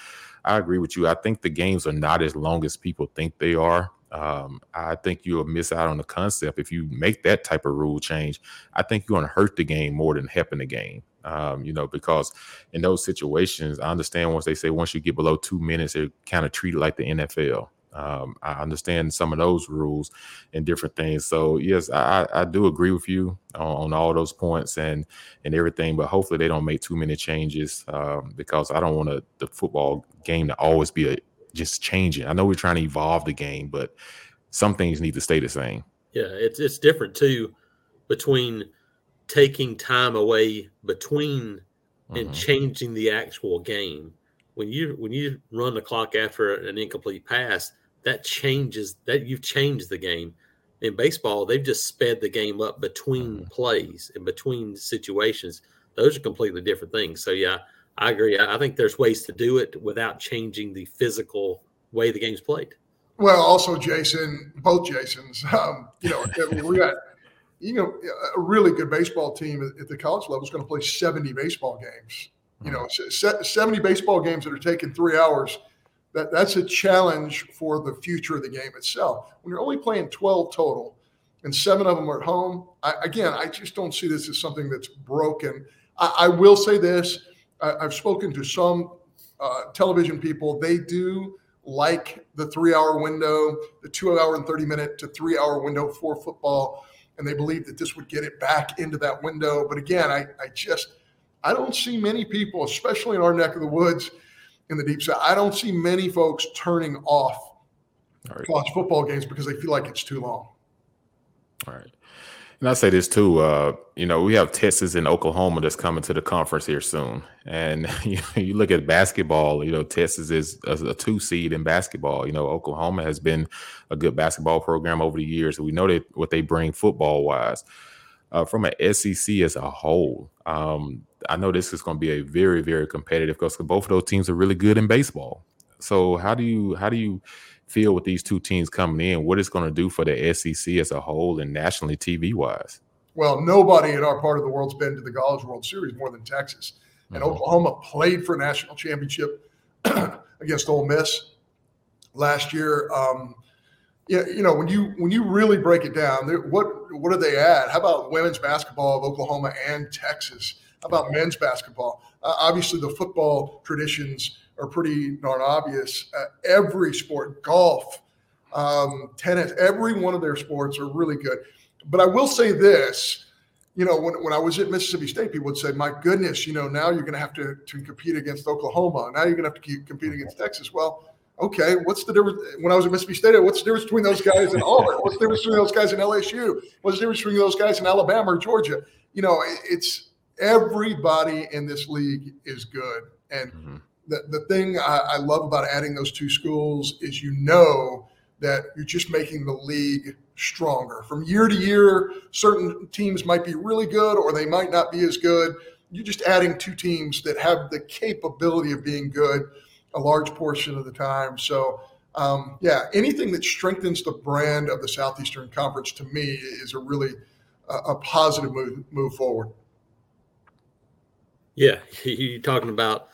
I agree with you. I think the games are not as long as people think they are. Um, I think you'll miss out on the concept if you make that type of rule change. I think you're going to hurt the game more than helping the game. Um, you know, because in those situations, I understand once they say once you get below two minutes, they're kind of treated like the NFL. Um, I understand some of those rules and different things. So yes, I, I do agree with you on, on, all those points and and everything. But hopefully they don't make too many changes um, because I don't want the football game to always be a, just changing. I know we're trying to evolve the game, but some things need to stay the same. Yeah, it's it's different too between taking time away between mm-hmm. and changing the actual game. When you when you run the clock after an incomplete pass, that changes that you've changed the game. In baseball, they've just sped the game up between mm-hmm. plays and between situations. Those are completely different things. So yeah, I agree. I think there's ways to do it without changing the physical way the game's played. Well, also Jason, both Jasons. Um, you know, we got you know a really good baseball team at the college level is going to play 70 baseball games. You know, 70 baseball games that are taking three hours that that's a challenge for the future of the game itself. When you're only playing 12 total and seven of them are at home, I, again, I just don't see this as something that's broken. I, I will say this: I, have spoken to some uh, television people, they do like the three hour window, the two hour and 30 minute to three hour window for football. And they believe that this would get it back into that window. But again, I, I just, I don't see many people, especially in our neck of the woods in the deep south, I don't see many folks turning off right. college football games because they feel like it's too long. All right. And I say this too, uh, you know, we have Texas and Oklahoma that's coming to the conference here soon. And you, you look at basketball, you know, Texas is a, a, two seed in basketball. You know, Oklahoma has been a good basketball program over the years. We know that what they bring football wise. Uh, from an SEC as a whole, um, I know this is going to be a very, very competitive because both of those teams are really good in baseball. So how do you how do you feel with these two teams coming in, what it's going to do for the SEC as a whole and nationally TV wise? Well, nobody in our part of the world's been to the College World Series more than Texas. And mm-hmm. Oklahoma played for a national championship against Ole Miss last year. Um, yeah, you know when you when you really break it down, what what do they add? How about women's basketball of Oklahoma and Texas? How about men's basketball? Uh, obviously, the football traditions are pretty darn obvious. Uh, every sport, golf, um, tennis, every one of their sports are really good. But I will say this, you know, when, when I was at Mississippi State, people would say, my goodness, you know, now you're going to have to, to compete against Oklahoma. Now you're going to have to keep competing against Texas. Well, okay, what's the difference? When I was at Mississippi State, what's the difference between those guys in Auburn? What's the difference between those guys in LSU? What's the difference between those guys in Alabama or Georgia? You know, it's everybody in this league is good. And mm-hmm the, the thing I, I love about adding those two schools is you know that you're just making the league stronger. From year to year, certain teams might be really good or they might not be as good. You're just adding two teams that have the capability of being good a large portion of the time. So, um, yeah, anything that strengthens the brand of the Southeastern Conference to me is a really uh, a positive move, move forward. Yeah, you're talking about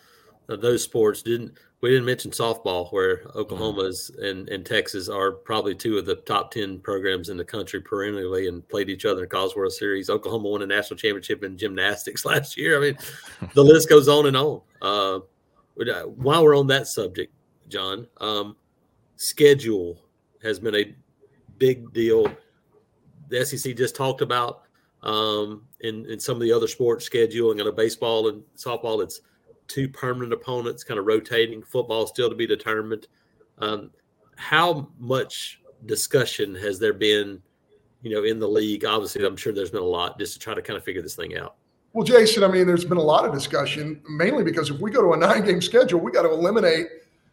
those sports didn't we didn't mention softball where oklahoma's mm-hmm. and, and texas are probably two of the top 10 programs in the country perennially and played each other in college world series. Oklahoma won a national championship in gymnastics last year. I mean the list goes on and on. Uh, uh, while we're on that subject john um, schedule has been a big deal. The sec just talked about um, in, in some of the other sports scheduling and a baseball and softball it's – two permanent opponents, kind of rotating. Football still to be determined. Um, how much discussion has there been, you know, in the league? Obviously, I'm sure there's been a lot just to try to kind of figure this thing out. Well, Jason, I mean, there's been a lot of discussion, mainly because if we go to a nine game schedule, we got to eliminate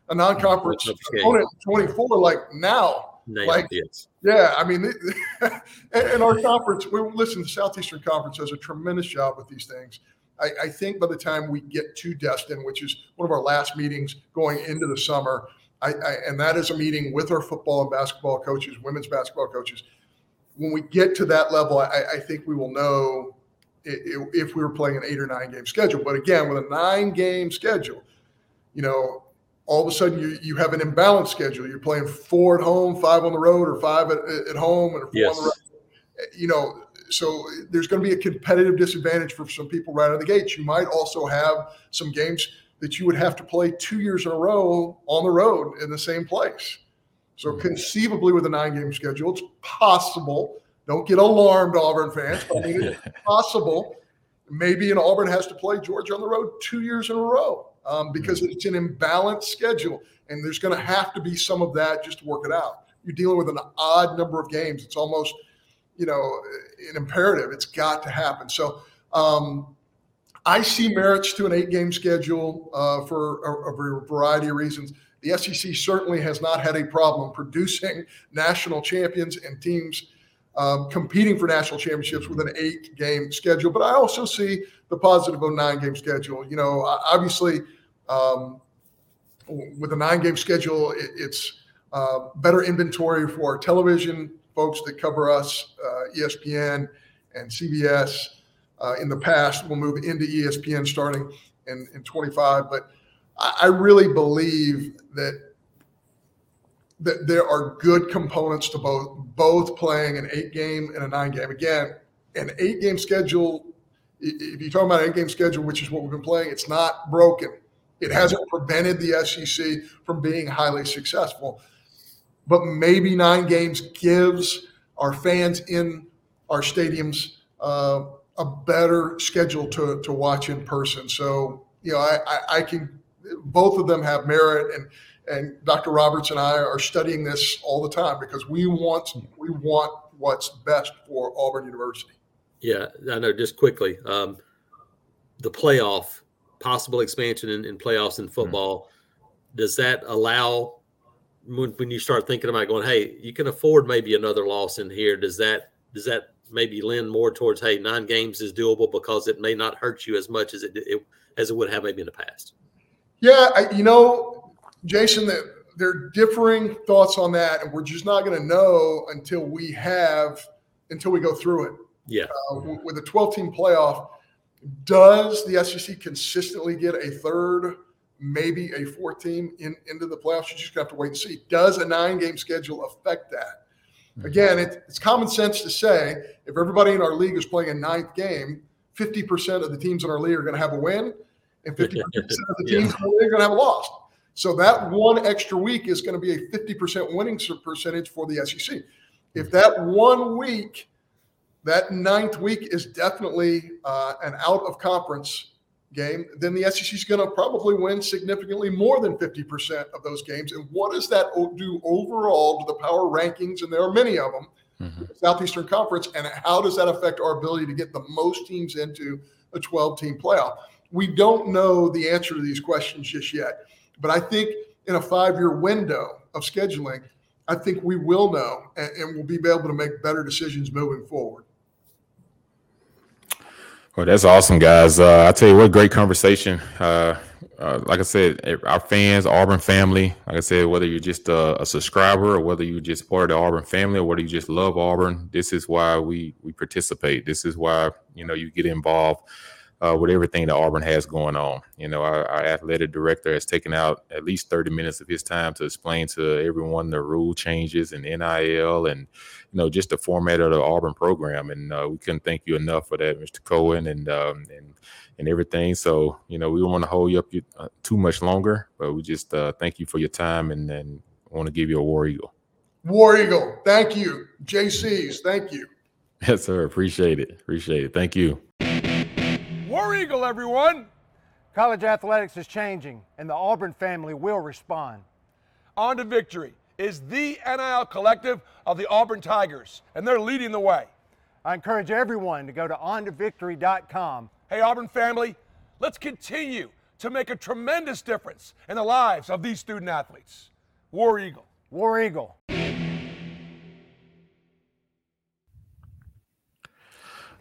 a non conference opponent 24 like now. like, yeah, I mean, and our conference, we listen, the Southeastern Conference does a tremendous job with these things. I, I, think by the time we get to Destin, which is one of our last meetings going into the summer, I, I, and that is a meeting with our football and basketball coaches, women's basketball coaches. When we get to that level, I, think we will know if, if we were playing an eight or nine game schedule. But again, with a nine game schedule, you know, all of a sudden you, you have an imbalanced schedule. You're playing four at home, five on the road, or five at, at home, and four yes. on the road. You know, so there's going to be a competitive disadvantage for some people right out of the gates. You might also have some games that you would have to play two years in a row on the road in the same place. So mm-hmm. conceivably, with a nine-game schedule, it's possible. Don't get alarmed, Auburn fans. I mean, it's possible. Maybe an Auburn has to play Georgia on the road two years in a row um, because mm-hmm. it's an imbalanced schedule, and there's going to have to be some of that just to work it out. You're dealing with an odd number of games. It's almost you know, an imperative. It's got to happen. So um, I see merits to an eight game schedule uh, for a, a, variety of reasons. The SEC certainly has not had a problem producing national champions and teams um, competing for national championships with an eight game schedule. But I also see the positive of a nine game schedule. You know, obviously, um, with a nine game schedule, it, it's uh, better inventory for television folks that cover us, uh, ESPN and CBS uh, in the past. will move into ESPN starting in, in 25. But I, I really believe that that there are good components to both both playing an eight game and a nine game. Again, an eight game schedule. If you're talking about an eight game schedule, which is what we've been playing, it's not broken. It hasn't prevented the SEC from being highly successful. But maybe nine games gives our fans in our stadiums uh, a better schedule to, to watch in person. So, you know, I, I, I can, both of them have merit and, and Dr. Roberts and I are studying this all the time because we want we want what's best for Auburn University. Yeah, I know. Just quickly, um, the playoff possible expansion in, in playoffs in football. Mm-hmm. Does that allow when, when you start thinking about going, hey, you can afford maybe another loss in here? Does that does that maybe lend more towards hey, nine games is doable because it may not hurt you as much as it, it as it would have maybe in the past? Yeah, I, you know, Jason, that there are differing thoughts on that, and we're just not going to know until we have until we go through it. Yeah, uh, with a 12 team playoff, does the SEC consistently get a third, maybe a four team in into the playoffs? You just have to wait and see. Does a nine game schedule affect that? Mm-hmm. Again, it, it's common sense to say if everybody in our league is playing a ninth game, 50% of the teams in our league are going to have a win, and 50% of the teams yeah. in the league are going to have a loss. So that one extra week is going to be a 50% winning percentage for the SEC. If that one week, that ninth week is definitely uh, an out of conference game, then the SEC is going to probably win significantly more than 50% of those games. And what does that do overall to the power rankings? And there are many of them, mm-hmm. Southeastern Conference. And how does that affect our ability to get the most teams into a 12 team playoff? We don't know the answer to these questions just yet. But I think in a five year window of scheduling, I think we will know and, and we'll be able to make better decisions moving forward. Well, that's awesome, guys. Uh, I tell you what, great conversation. Uh, uh, like I said, eh, our fans, Auburn family. Like I said, whether you're just a, a, subscriber or whether you're just part of the Auburn family or whether you just love Auburn, this is why we we participate. This is why you know you get involved uh, with everything that Auburn has going on. You know, our, our, athletic director has taken out at least 30 minutes of his time to explain to everyone the rule changes and NIL and, you know, just the format of the Auburn program. And uh, we couldn't thank you enough for that, Mr. Cohen, and um, and and everything. So, you know, we don't want to hold you up uh, too much longer, but we just uh, thank you for your time and, and want to give you a War Eagle. War Eagle, thank you. JCs, thank you. Yes, sir. Appreciate it. Appreciate it. Thank you. War Eagle, everyone! College athletics is changing, and the Auburn family will respond. On to Victory is the NIL collective of the Auburn Tigers, and they're leading the way. I encourage everyone to go to ontovictory.com. Hey, Auburn family, let's continue to make a tremendous difference in the lives of these student athletes. War Eagle. War Eagle.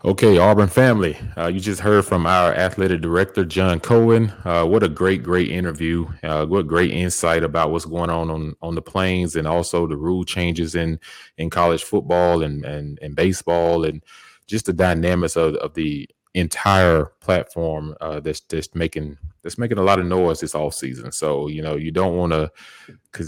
Okay, Auburn family, uh, you just heard from our athletic director, John Cohen. Uh, what a great, great interview. Uh, what great insight about what's going on, on on the plains and also the rule changes in in college football and and, and baseball and just the dynamics of, of the entire platform uh, that's that's making that's making a lot of noise this off season. So you know you don't want to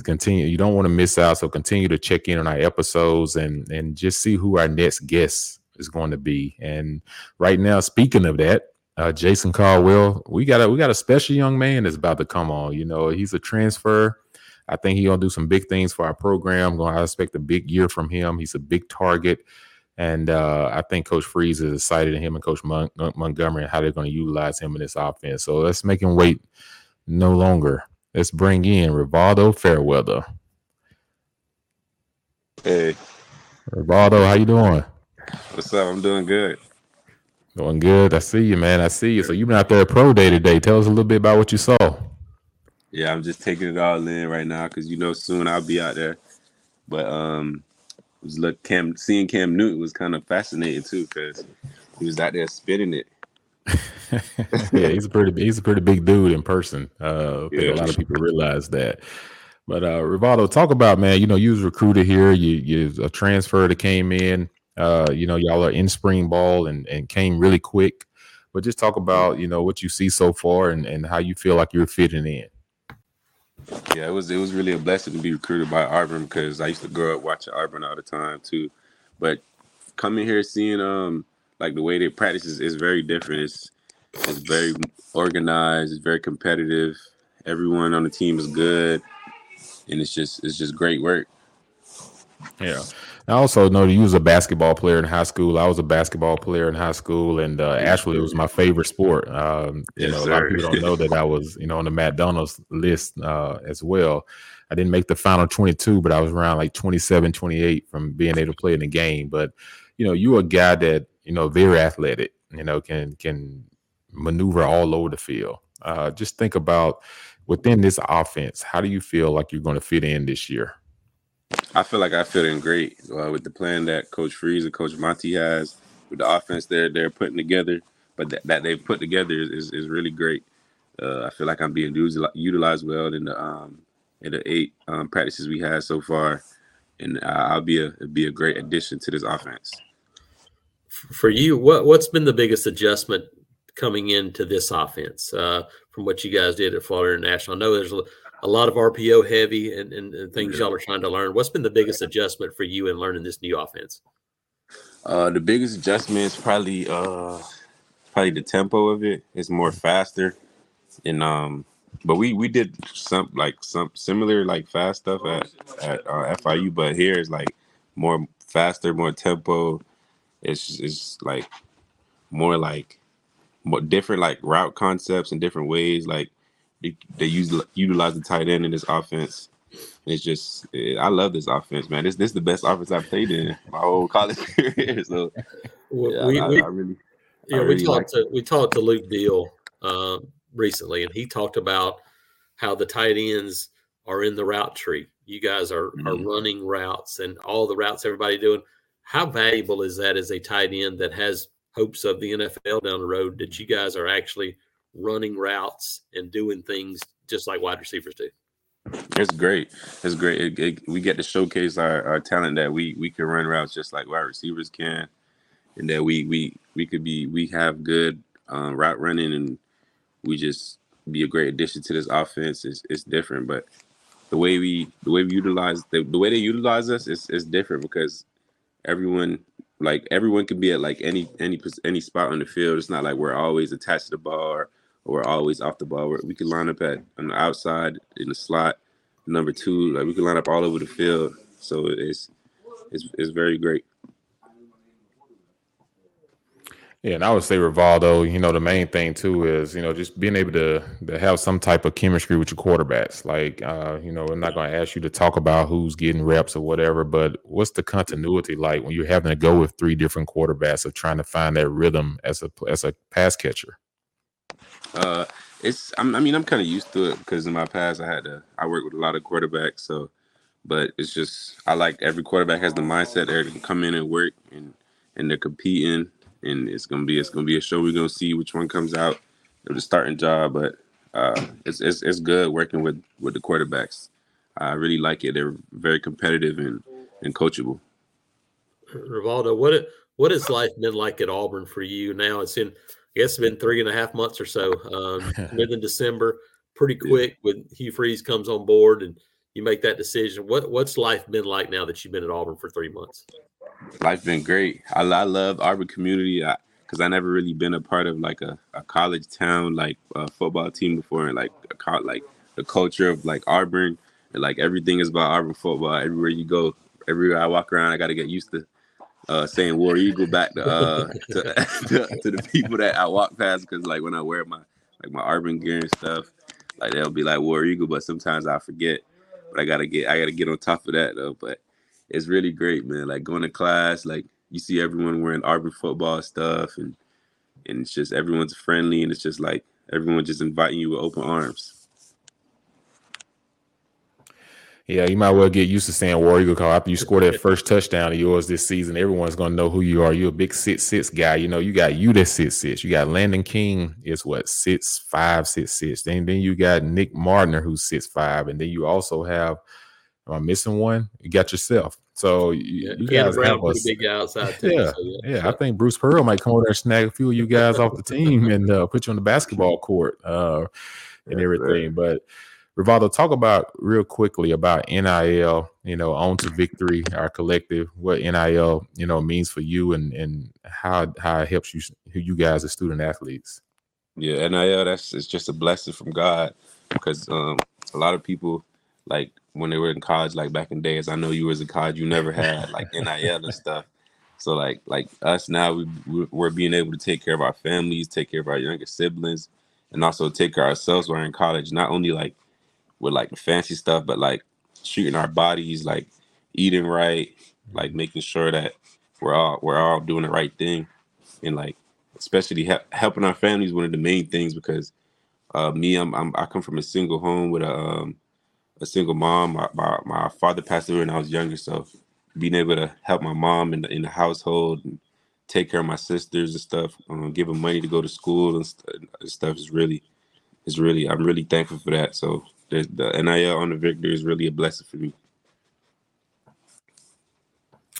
continue you don't want to miss out. So continue to check in on our episodes and and just see who our next guests is going to be. And right now, speaking of that, uh, Jason Caldwell, we got a we got a special young man that's about to come on. You know, he's a transfer. I think he's gonna do some big things for our program. Going, I expect a big year from him. He's a big target, and uh, I think Coach Freeze is excited in him and Coach Mon- Montgomery and how they're going to utilize him in this offense. So let's make him wait no longer. Let's bring in Rivaldo Fairweather. Hey, Rivaldo, how you doing? What's up? I'm doing good. Doing good. I see you, man. I see you. So you've been out there at pro day today. Tell us a little bit about what you saw. Yeah, I'm just taking it all in right now because you know soon I'll be out there. But um, was look Cam seeing Cam Newton was kind of fascinating too because he was out there spitting it. yeah, he's a pretty he's a pretty big dude in person. Uh, I think yeah. a lot of people realize that. But uh Rivaldo, talk about man. You know, you was recruited here. You you a transfer that came in. Uh, you know, y'all are in spring ball and, and came really quick. But just talk about, you know, what you see so far and, and how you feel like you're fitting in. Yeah, it was it was really a blessing to be recruited by Auburn because I used to grow up watching Auburn all the time too. But coming here seeing um like the way they practice is, is very different. It's it's very organized, it's very competitive. everyone on the team is good, and it's just it's just great work. Yeah. I also know you was a basketball player in high school. I was a basketball player in high school, and uh, actually, it was my favorite sport. Um, you Yes, know, a lot of people don't know that I was, you know, on the McDonald's list uh, as well. I didn't make the final 22, but I was around like 27, 28 from being able to play in the game. But you know, you're a guy that you know very athletic. You know, can can maneuver all over the field. Uh, just think about within this offense. How do you feel like you're going to fit in this year? I feel like I fit in great uh, with the plan that Coach Freeze and Coach Monty has with the offense they're they're putting together, but that, that they've put together is, is, really great. Uh, I feel like I'm being util- utilized well in the um in the eight um, practices we had so far, and I'll be a be a great addition to this offense. For you, what what's been the biggest adjustment coming into this offense uh, from what you guys did at Florida International? I know there's a, lot of RPO heavy and, and, and things y'all are trying to learn. What's been the biggest adjustment for you in learning this new offense? Uh, the biggest adjustment is probably uh probably the tempo of it. It's more faster, and um, but we we did some like some similar like fast stuff at at uh, FIU, but here is like more faster, more tempo. It's it's like more like more different like route concepts and different ways. Like they, they use utilize the tight end in this offense. It's just eh, I love this offense, man. This this is the best offense I've played in my whole college career. So yeah, we, I, we, I really yeah, I we really talked to we talked to Luke Deal um, recently, and he talked about how the tight ends are in the route tree. You guys are are Mhm. running routes, and all the routes everybody doing. How valuable is that as a tight end that has hopes of the NFL down the road? That you guys are actually running routes and doing things just like wide receivers do. It's great. It's great. It, it, we get to showcase our, our talent that we we can run routes just like wide receivers can, and that we we we could be we have good um, route running, and we just be a great addition to this offense. Is it's different, but the way we the way we utilize the, the way they utilize us is is different because everyone like everyone can be at like any any any spot on the field. It's not like we're always attached to the ball or we're always off the ball. We can line up at on the outside in the slot, number two. Like we can line up all over the field. So it's it's it's very great. Yeah, and I would say Rivaldo, you know, the main thing too is, you know, just being able to to have some type of chemistry with your quarterbacks. Like uh, you know, I'm not gonna ask you to talk about who's getting reps or whatever, but what's the continuity like when you're having to go with three different quarterbacks of trying to find that rhythm as a as a pass catcher? Uh, it's I'm, I mean I'm kind of used to it because in my past I had to I worked with a lot of quarterbacks. So, but it's just I like every quarterback has the mindset they're gonna come in and work and and they're competing and it's gonna be it's gonna be a show. We're gonna see which one comes out of the starting job, but uh, it's it's it's good working with with the quarterbacks. I really like it. They're very competitive and and coachable. Rivaldo, what what has life been like at Auburn for you now? It's in, guess, it's been three and a half months or so. Um, within December, pretty quick when Hugh Freeze comes on board and you make that decision. What what's life been like now that you've been at Auburn for three months? Life's been great. I, I love Auburn community because I, never really been a part of like a, a college town like a football team before, and like a co- like the culture of like Auburn and like everything is about Auburn football. Everywhere you go, everywhere I walk around, I got to get used to uh, saying War Eagle back to, uh, to, to to the people that I walk past because like when I wear my like my Auburn gear and stuff, like they'll be like War Eagle, but sometimes I forget. But I gotta get I gotta get on top of that though. But it's really great, man. Like going to class, like you see everyone wearing Auburn football stuff, and and it's just everyone's friendly, and it's just like everyone just inviting you with open arms. Yeah, you might well get used to saying War Eagle call after you score that first touchdown of yours this season. Everyone's gonna know who you are. You're a big six six guy. You know, you got you that six six. You got Landen King is what six five six six. Then then you got Nick Martiner who's six five, and then you also have. Am I missing one? You got yourself. So you, Yeah, you guys have us. big guy outside too. Yeah, so, yeah. Yeah, I think Bruce Pearl might come over there and snag a few of you guys off the team and uh, put you on the basketball court uh, and everything. But Rivaldo, talk about real quickly about NIL. You know, on to victory, our collective. What NIL you know means for you and and how how it helps you who you guys as student athletes. Yeah, NIL that's it's just a blessing from God because um, a lot of people like when they were in college, like back in days, I know you was in college, you never had like NIL and stuff. So like like us now, we we're being able to take care of our families, take care of our younger siblings, and also take care of ourselves while we're in college. Not only like with like the fancy stuff, but like treating our bodies, like eating right, like making sure that we're all we're all doing the right thing, and like especially he- helping our families one of the main things because uh, me I'm, I'm I come from a single home with a um, a single mom. My, my my father passed away when I was younger, so being able to help my mom in the in the household and take care of my sisters and stuff, um, give them money to go to school and, st- and stuff is really is really I'm really thankful for that. So the, the NIL On to Victory is really a blessing for me.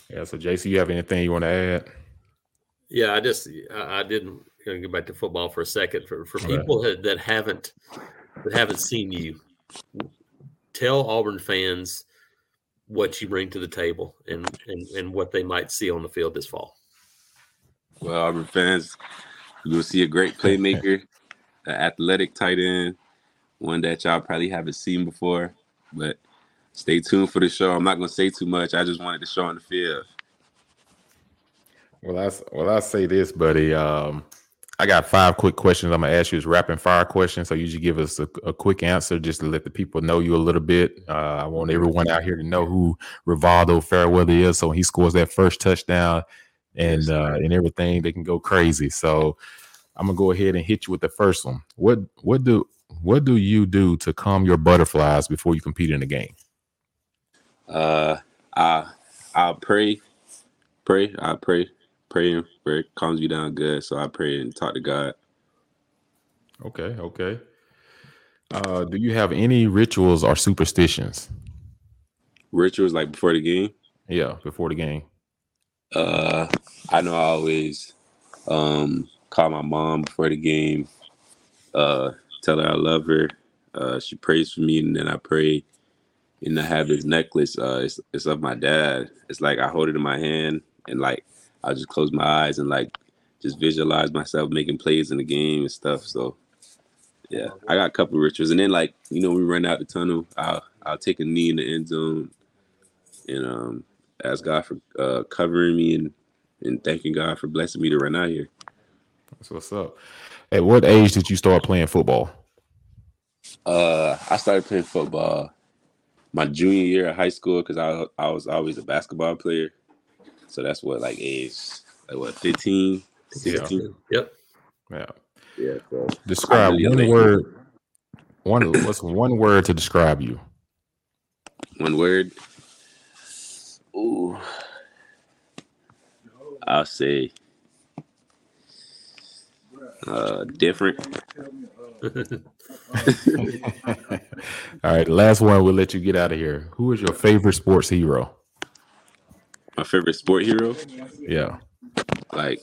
Yeah. So, JC, you have anything you want to add? Yeah, I just I, I didn't gonna go back to football for a second. For for Right. people that, that haven't that haven't seen you, tell Auburn fans what you bring to the table and and, and what they might see on the field this fall. Well, Auburn fans, you'll see a great playmaker, an athletic tight end, one that y'all probably haven't seen before. But stay tuned for the show. I'm not gonna say too much. I just wanted to show on the field. Well, I well I say this, buddy. Um, I got five quick questions. I'm gonna ask you as rapid fire questions. So you just give us a, a quick answer, just to let the people know you a little bit. Uh, I want everyone out here to know who Rivaldo Fairweather is. So when he scores that first touchdown and uh, and everything, they can go crazy. So I'm gonna go ahead and hit you with the first one. What what do what do you do to calm your butterflies before you compete in the game? Uh, I I pray, pray. I pray, pray, and pray calms you down good. So I pray and talk to God. Okay, okay. Uh, do you have any rituals or superstitions? Rituals like before the game. Yeah, before the game. Uh, I know I always um call my mom before the game. Uh, tell her I love her. Uh, she prays for me, and then I pray. And I have this necklace. Uh, it's it's of my dad. It's like I hold it in my hand, and like I just close my eyes and like just visualize myself making plays in the game and stuff. So yeah, I got a couple of rituals, and then like you know, we run out the tunnel. I'll I'll take a knee in the end zone, and um ask God for uh, covering me and and thanking God for blessing me to run out here. That's what's up. At what age did you start playing football? Uh, I started playing football my junior year of high school because I I was always a basketball player. So that's what like age like what 15, 16? Yep. Yeah. Yeah. so Describe really one word. One what's one word to describe you? one word. Ooh. I'll say uh different. All right, last one. We'll let you get out of here. Who is your favorite sports hero? My favorite sport hero. Yeah, Like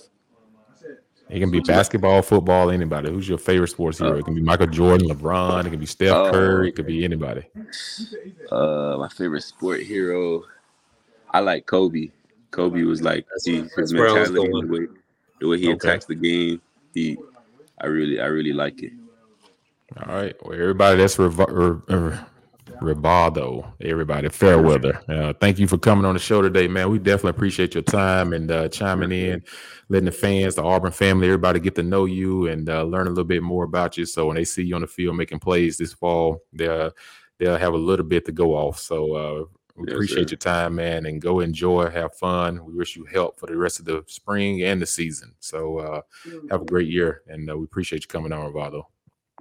it can be basketball, football, anybody. Who's your favorite sports hero? It can be Michael Jordan, LeBron. It can be Steph Oh. Curry. It could be anybody. Uh, my favorite sport hero. I like Kobe. Kobe was like That's- he, his where I was mentality, going. the way, the way he Okay. attacks the game. I really, I really like it. All right. Well, everybody, that's Rivaldo. Everybody, Fairweather. Uh, thank you for coming on the show today, man. We definitely appreciate your time and uh, chiming in, letting the fans, the Auburn family, everybody get to know you and uh, learn a little bit more about you. So when they see you on the field making plays this fall, they'll they'll have a little bit to go off. So uh, we Yes, appreciate sir. your time, man, and go enjoy, have fun. We wish you help for the rest of the spring and the season. So uh, have a great year, and uh, we appreciate you coming on, Rivaldo.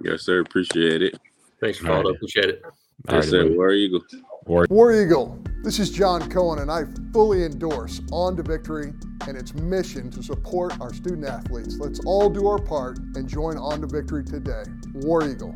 Yes, sir. Appreciate it. Thanks for calling. right. Appreciate it. All Yes, right, sir. buddy. War Eagle. War Eagle, this is John Cohen, and I fully endorse On to Victory and its mission to support our student athletes. Let's all do our part and join On to Victory today. War Eagle.